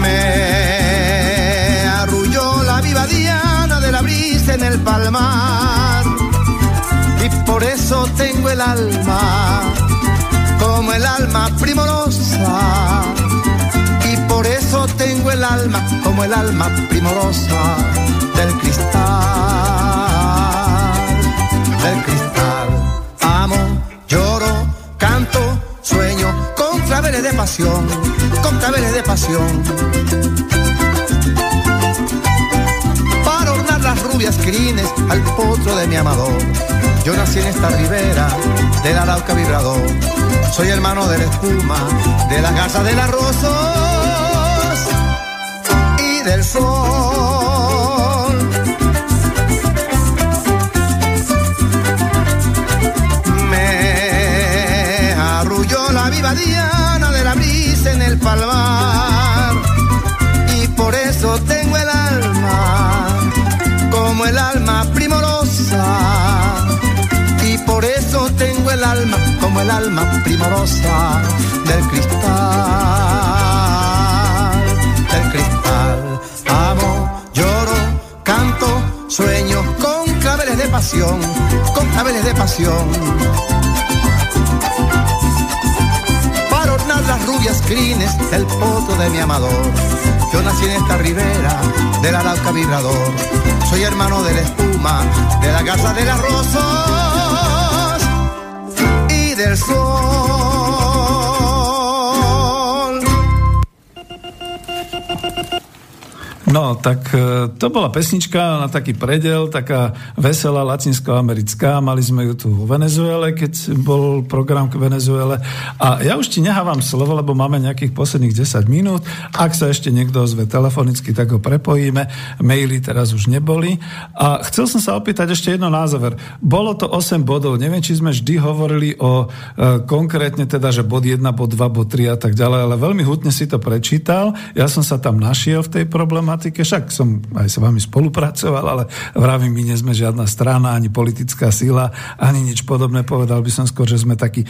S6: Me arrulló la viva diana de la brisa en el palmar y por eso tengo el alma como el alma primorosa. Y por eso tengo el alma como el alma primorosa del cristal, del cristal. Amo, lloro, de pasión, con claveles de pasión. Para ornar las rubias crines al potro de mi amador. Yo nací en esta ribera del Arauca vibrador. Soy hermano de la espuma, de la casa de las rosas y del sol. Me arrulló la viva diana de la brisa en el palmar y por eso tengo el alma como el alma primorosa el alma como el alma primorosa del cristal, del cristal. Amo, lloro, canto, sueño con claveles de pasión, con claveles de pasión. Para ornar las rubias crines del poto de mi amador. Yo nací en esta ribera del Arauca vibrador. Soy hermano de la espuma, de la casa de las rosas beso
S1: No, tak e, to bola pesnička na taký predel, taká veselá latinskoamerická. Mali sme ju tu v Venezuele, keď bol program k Venezuele. A ja už ti nehávam slovo, lebo máme nejakých posledných 10 minút. Ak sa ešte niekto ozve telefonicky, tak ho prepojíme. Maily teraz už neboli. A chcel som sa opýtať ešte jedno na záver. Bolo to 8 bodov. Neviem, či sme vždy hovorili o e, konkrétne teda, že bod 1, bod 2, bod 3 a tak ďalej, ale veľmi hutne si to prečítal. Ja som sa tam našiel v tej problematike problematike, však som aj s vami spolupracoval, ale vravím, my nie sme žiadna strana, ani politická sila, ani nič podobné. Povedal by som skôr, že sme taký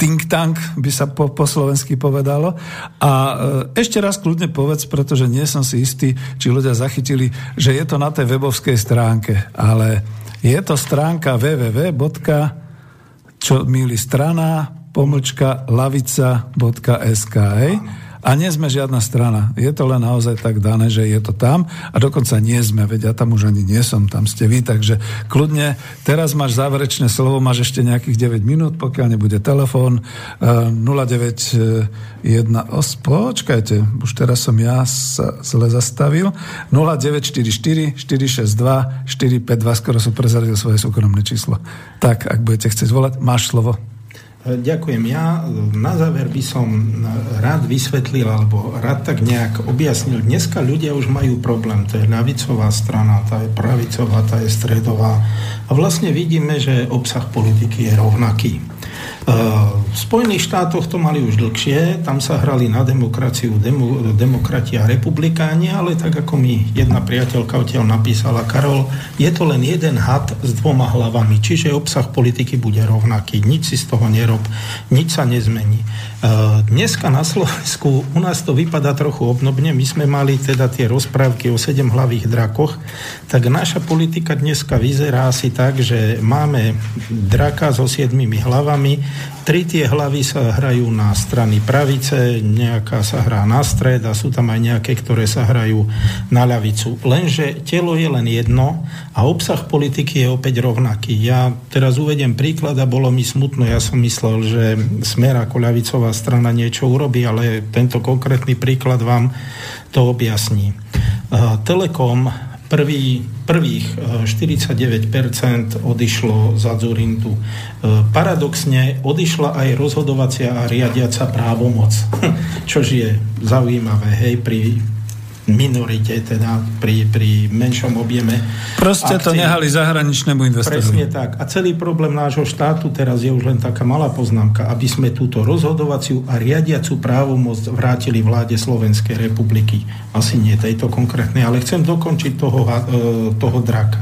S1: think tank, by sa po, po slovensky povedalo. A e, ešte raz kľudne povedz, pretože nie som si istý, či ľudia zachytili, že je to na tej webovskej stránke, ale je to stránka www. čo milí strana pomlčka lavica.sk. Hej? A nie sme žiadna strana. Je to len naozaj tak dané, že je to tam a dokonca nie sme, veď ja tam už ani nie som, tam ste vy, takže kľudne, teraz máš záverečné slovo, máš ešte nejakých 9 minút, pokiaľ nebude telefón, 091, os, počkajte, už teraz som ja sa zle zastavil, 0944 462 452, skoro som prezradil svoje súkromné číslo. Tak, ak budete chcieť volať, máš slovo.
S2: Ďakujem. Ja na záver by som rád vysvetlil, alebo rád tak nejak objasnil. Dneska ľudia už majú problém. To je ľavicová strana, tá je pravicová, tá je stredová. A vlastne vidíme, že obsah politiky je rovnaký. V Spojených štátoch to mali už dlhšie, tam sa hrali na demokraciu demo, demokrati a republikáni, ale tak ako mi jedna priateľka odtiaľ napísala, Karol, je to len jeden had s dvoma hlavami, čiže obsah politiky bude rovnaký, nič si z toho nerob, nič sa nezmení. Dneska na Slovensku u nás to vypadá trochu obnobne, my sme mali teda tie rozprávky o sedem hlavých drakoch, tak naša politika dneska vyzerá asi tak, že máme draka so siedmimi hlavami, Tri tie hlavy sa hrajú na strany pravice, nejaká sa hrá na stred a sú tam aj nejaké, ktoré sa hrajú na ľavicu. Lenže telo je len jedno a obsah politiky je opäť rovnaký. Ja teraz uvediem príklad a bolo mi smutno. Ja som myslel, že Smer ako ľavicová strana niečo urobí, ale tento konkrétny príklad vám to objasní. Telekom prvý, prvých 49% odišlo za Zurintu. E, paradoxne odišla aj rozhodovacia a riadiaca právomoc, čož je zaujímavé, hej, pri minorite, teda pri, pri menšom objeme.
S1: Proste akcií. to nehali zahraničnému investorovi.
S2: Presne tak. A celý problém nášho štátu teraz je už len taká malá poznámka, aby sme túto rozhodovaciu a riadiacu právomoc vrátili vláde Slovenskej republiky. Asi nie tejto konkrétnej, ale chcem dokončiť toho, e, toho draka.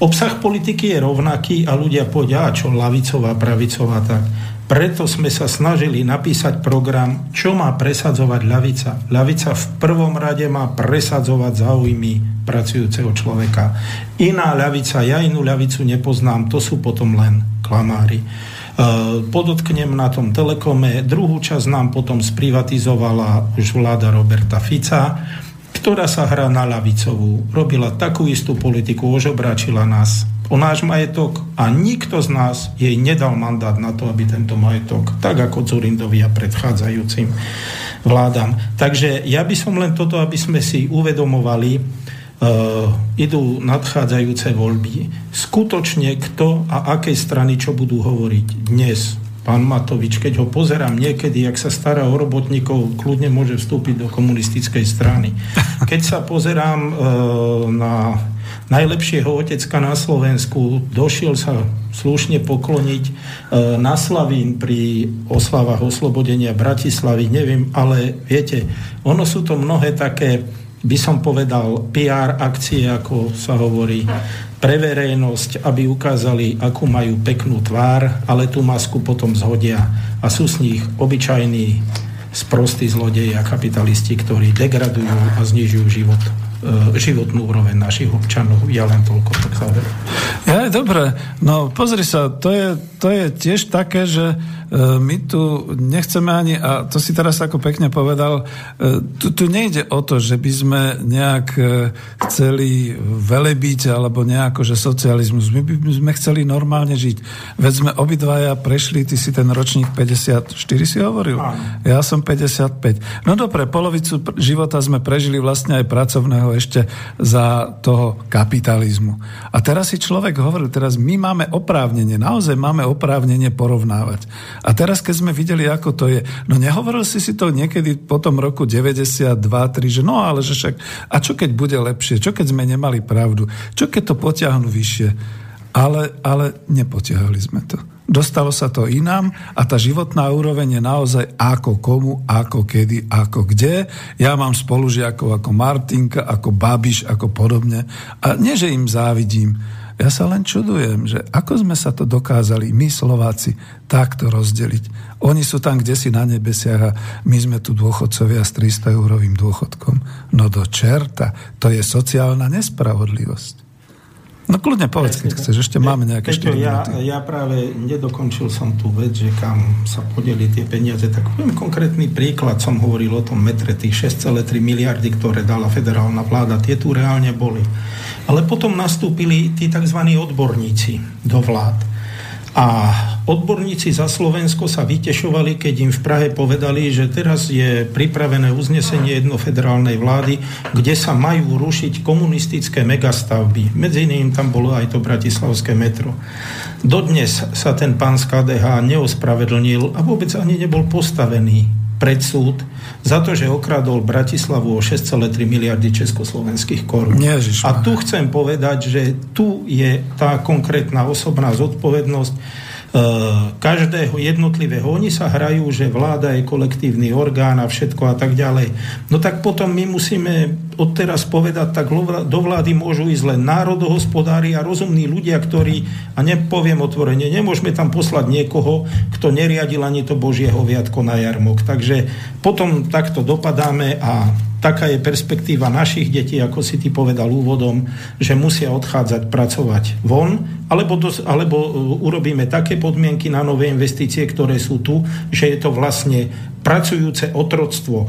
S2: Obsah politiky je rovnaký a ľudia povedia, čo lavicová, pravicová, tak preto sme sa snažili napísať program, čo má presadzovať ľavica. Ľavica v prvom rade má presadzovať záujmy pracujúceho človeka. Iná ľavica, ja inú ľavicu nepoznám, to sú potom len klamári. E, podotknem na tom Telekome, druhú časť nám potom sprivatizovala už vláda Roberta Fica, ktorá sa hrá na ľavicovú. Robila takú istú politiku, ožobračila nás o náš majetok a nikto z nás jej nedal mandát na to, aby tento majetok, tak ako Zurindovi a predchádzajúcim vládam. Takže ja by som len toto, aby sme si uvedomovali, uh, idú nadchádzajúce voľby. Skutočne kto a akej strany čo budú hovoriť dnes, pán Matovič, keď ho pozerám niekedy, jak sa stará o robotníkov, kľudne môže vstúpiť do komunistickej strany. Keď sa pozerám e, na najlepšieho otecka na Slovensku, došiel sa slušne pokloniť e, na Slavín pri oslavách oslobodenia Bratislavy, neviem, ale viete, ono sú to mnohé také by som povedal, PR akcie, ako sa hovorí, pre verejnosť, aby ukázali, akú majú peknú tvár, ale tú masku potom zhodia a sú z nich obyčajní sprostí zlodeji a kapitalisti, ktorí degradujú a znižujú život životnú úroveň našich občanov. Ja len toľko tak záver.
S1: Ja, dobre. No pozri sa, to je, to je tiež také, že e, my tu nechceme ani, a to si teraz ako pekne povedal, e, tu, tu nejde o to, že by sme nejak chceli velebiť alebo nejako, že socializmus. My by sme chceli normálne žiť. Veď sme obidvaja prešli, ty si ten ročník 54 si hovoril? Ja som 55. No dobre, polovicu života sme prežili vlastne aj pracovného ešte za toho kapitalizmu. A teraz si človek hovoril, teraz my máme oprávnenie, naozaj máme oprávnenie porovnávať. A teraz, keď sme videli, ako to je, no nehovoril si si to niekedy po tom roku 92, 3, že no ale že však, a čo keď bude lepšie, čo keď sme nemali pravdu, čo keď to potiahnu vyššie. Ale, ale nepotiahli sme to. Dostalo sa to inám a tá životná úroveň je naozaj ako komu, ako kedy, ako kde. Ja mám spolužiakov ako Martinka, ako Babiš, ako podobne. A nie, že im závidím. Ja sa len čudujem, že ako sme sa to dokázali, my Slováci, takto rozdeliť. Oni sú tam, kde si na nebesiach a my sme tu dôchodcovia s 300 eurovým dôchodkom. No do čerta, to je sociálna nespravodlivosť. No kľudne povedz, keď chceš, ešte máme nejaké
S2: Peťo, 4 ja, ja práve nedokončil som tú vec, že kam sa podeli tie peniaze. Tak poviem konkrétny príklad, som hovoril o tom metre, tých 6,3 miliardy, ktoré dala federálna vláda, tie tu reálne boli. Ale potom nastúpili tí tzv. odborníci do vlád a odborníci za Slovensko sa vytešovali, keď im v Prahe povedali, že teraz je pripravené uznesenie jednofederálnej vlády, kde sa majú rušiť komunistické megastavby. Medzi iným tam bolo aj to bratislavské metro. Dodnes sa ten pán z KDH neospravedlnil a vôbec ani nebol postavený pred súd za to, že okradol Bratislavu o 6,3 miliardy československých korún. A tu chcem povedať, že tu je tá konkrétna osobná zodpovednosť E, každého jednotlivého. Oni sa hrajú, že vláda je kolektívny orgán a všetko a tak ďalej. No tak potom my musíme odteraz povedať, tak do vlády môžu ísť len národohospodári a rozumní ľudia, ktorí, a nepoviem otvorene, nemôžeme tam poslať niekoho, kto neriadil ani to Božieho viatko na jarmok. Takže potom takto dopadáme a taká je perspektíva našich detí, ako si ty povedal úvodom, že musia odchádzať pracovať von, alebo, dos, alebo e, urobíme také podmienky na nové investície, ktoré sú tu, že je to vlastne pracujúce otroctvo. E,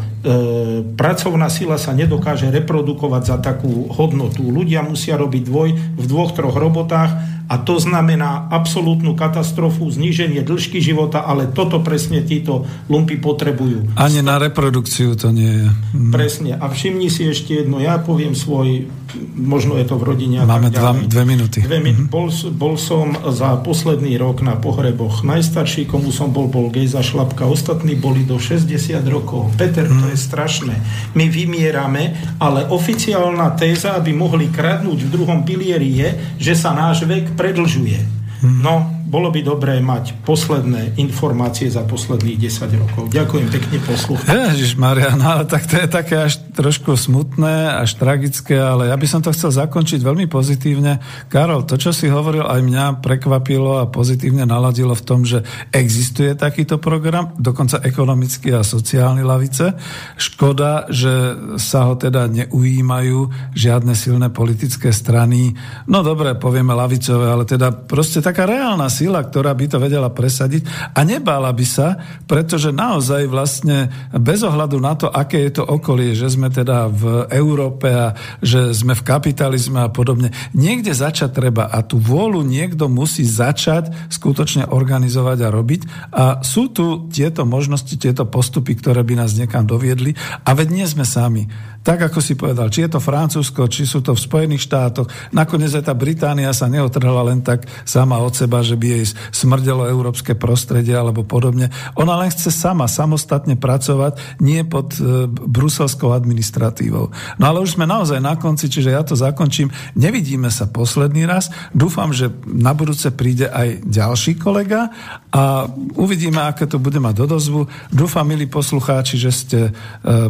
S2: pracovná sila sa nedokáže reprodukovať za takú hodnotu. Ľudia musia robiť dvoj, v dvoch, troch robotách a to znamená absolútnu katastrofu, zníženie dĺžky života, ale toto presne títo lumpy potrebujú.
S1: Ani na reprodukciu to nie je.
S2: Hm. Presne. A všimni si ešte jedno, ja poviem svoj, možno je to v rodine.
S1: Máme dva, dve minúty.
S2: Dve min- mm-hmm. bol, bol som za posledný rok na pohreboch. Najstarší, komu som bol, bol Gejza Šlapka. Ostatní boli do 60 rokov. Peter, mm-hmm. to je strašné. My vymierame, ale oficiálna téza, aby mohli kradnúť v druhom pilieri je, že sa náš vek predlžuje. No, bolo by dobré mať posledné informácie za posledných 10 rokov. Ďakujem pekne poslucháčom.
S1: Ježiš Maria, no ale tak to je také až trošku smutné, až tragické, ale ja by som to chcel zakončiť veľmi pozitívne. Karol, to, čo si hovoril, aj mňa prekvapilo a pozitívne naladilo v tom, že existuje takýto program, dokonca ekonomický a sociálny lavice. Škoda, že sa ho teda neujímajú žiadne silné politické strany. No dobre, povieme lavicové, ale teda proste taká reálna sila, ktorá by to vedela presadiť a nebála by sa, pretože naozaj vlastne bez ohľadu na to, aké je to okolie, že sme sme teda v Európe a že sme v kapitalizme a podobne. Niekde začať treba a tú vôľu niekto musí začať skutočne organizovať a robiť. A sú tu tieto možnosti, tieto postupy, ktoré by nás niekam doviedli. A veď nie sme sami tak ako si povedal, či je to Francúzsko, či sú to v Spojených štátoch, nakoniec aj tá Británia sa neotrhla len tak sama od seba, že by jej smrdelo európske prostredie alebo podobne. Ona len chce sama, samostatne pracovať, nie pod e, bruselskou administratívou. No ale už sme naozaj na konci, čiže ja to zakončím. Nevidíme sa posledný raz. Dúfam, že na budúce príde aj ďalší kolega a uvidíme, aké to bude mať dodozvu. Dúfam, milí poslucháči, že ste e,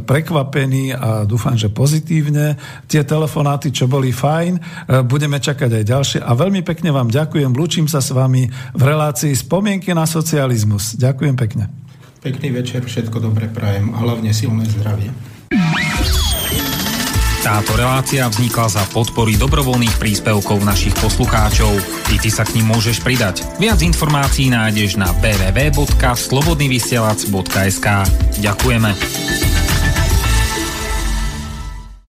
S1: prekvapení a dúfam, dúfam, že pozitívne. Tie telefonáty, čo boli fajn, e, budeme čakať aj ďalšie. A veľmi pekne vám ďakujem, lúčim sa s vami v relácii Spomienky na socializmus. Ďakujem pekne.
S2: Pekný večer, všetko dobre prajem a hlavne silné zdravie.
S7: Táto relácia vznikla za podpory dobrovoľných príspevkov našich poslucháčov. I ty sa k ním môžeš pridať. Viac informácií nájdeš na www.slobodnyvysielac.sk Ďakujeme.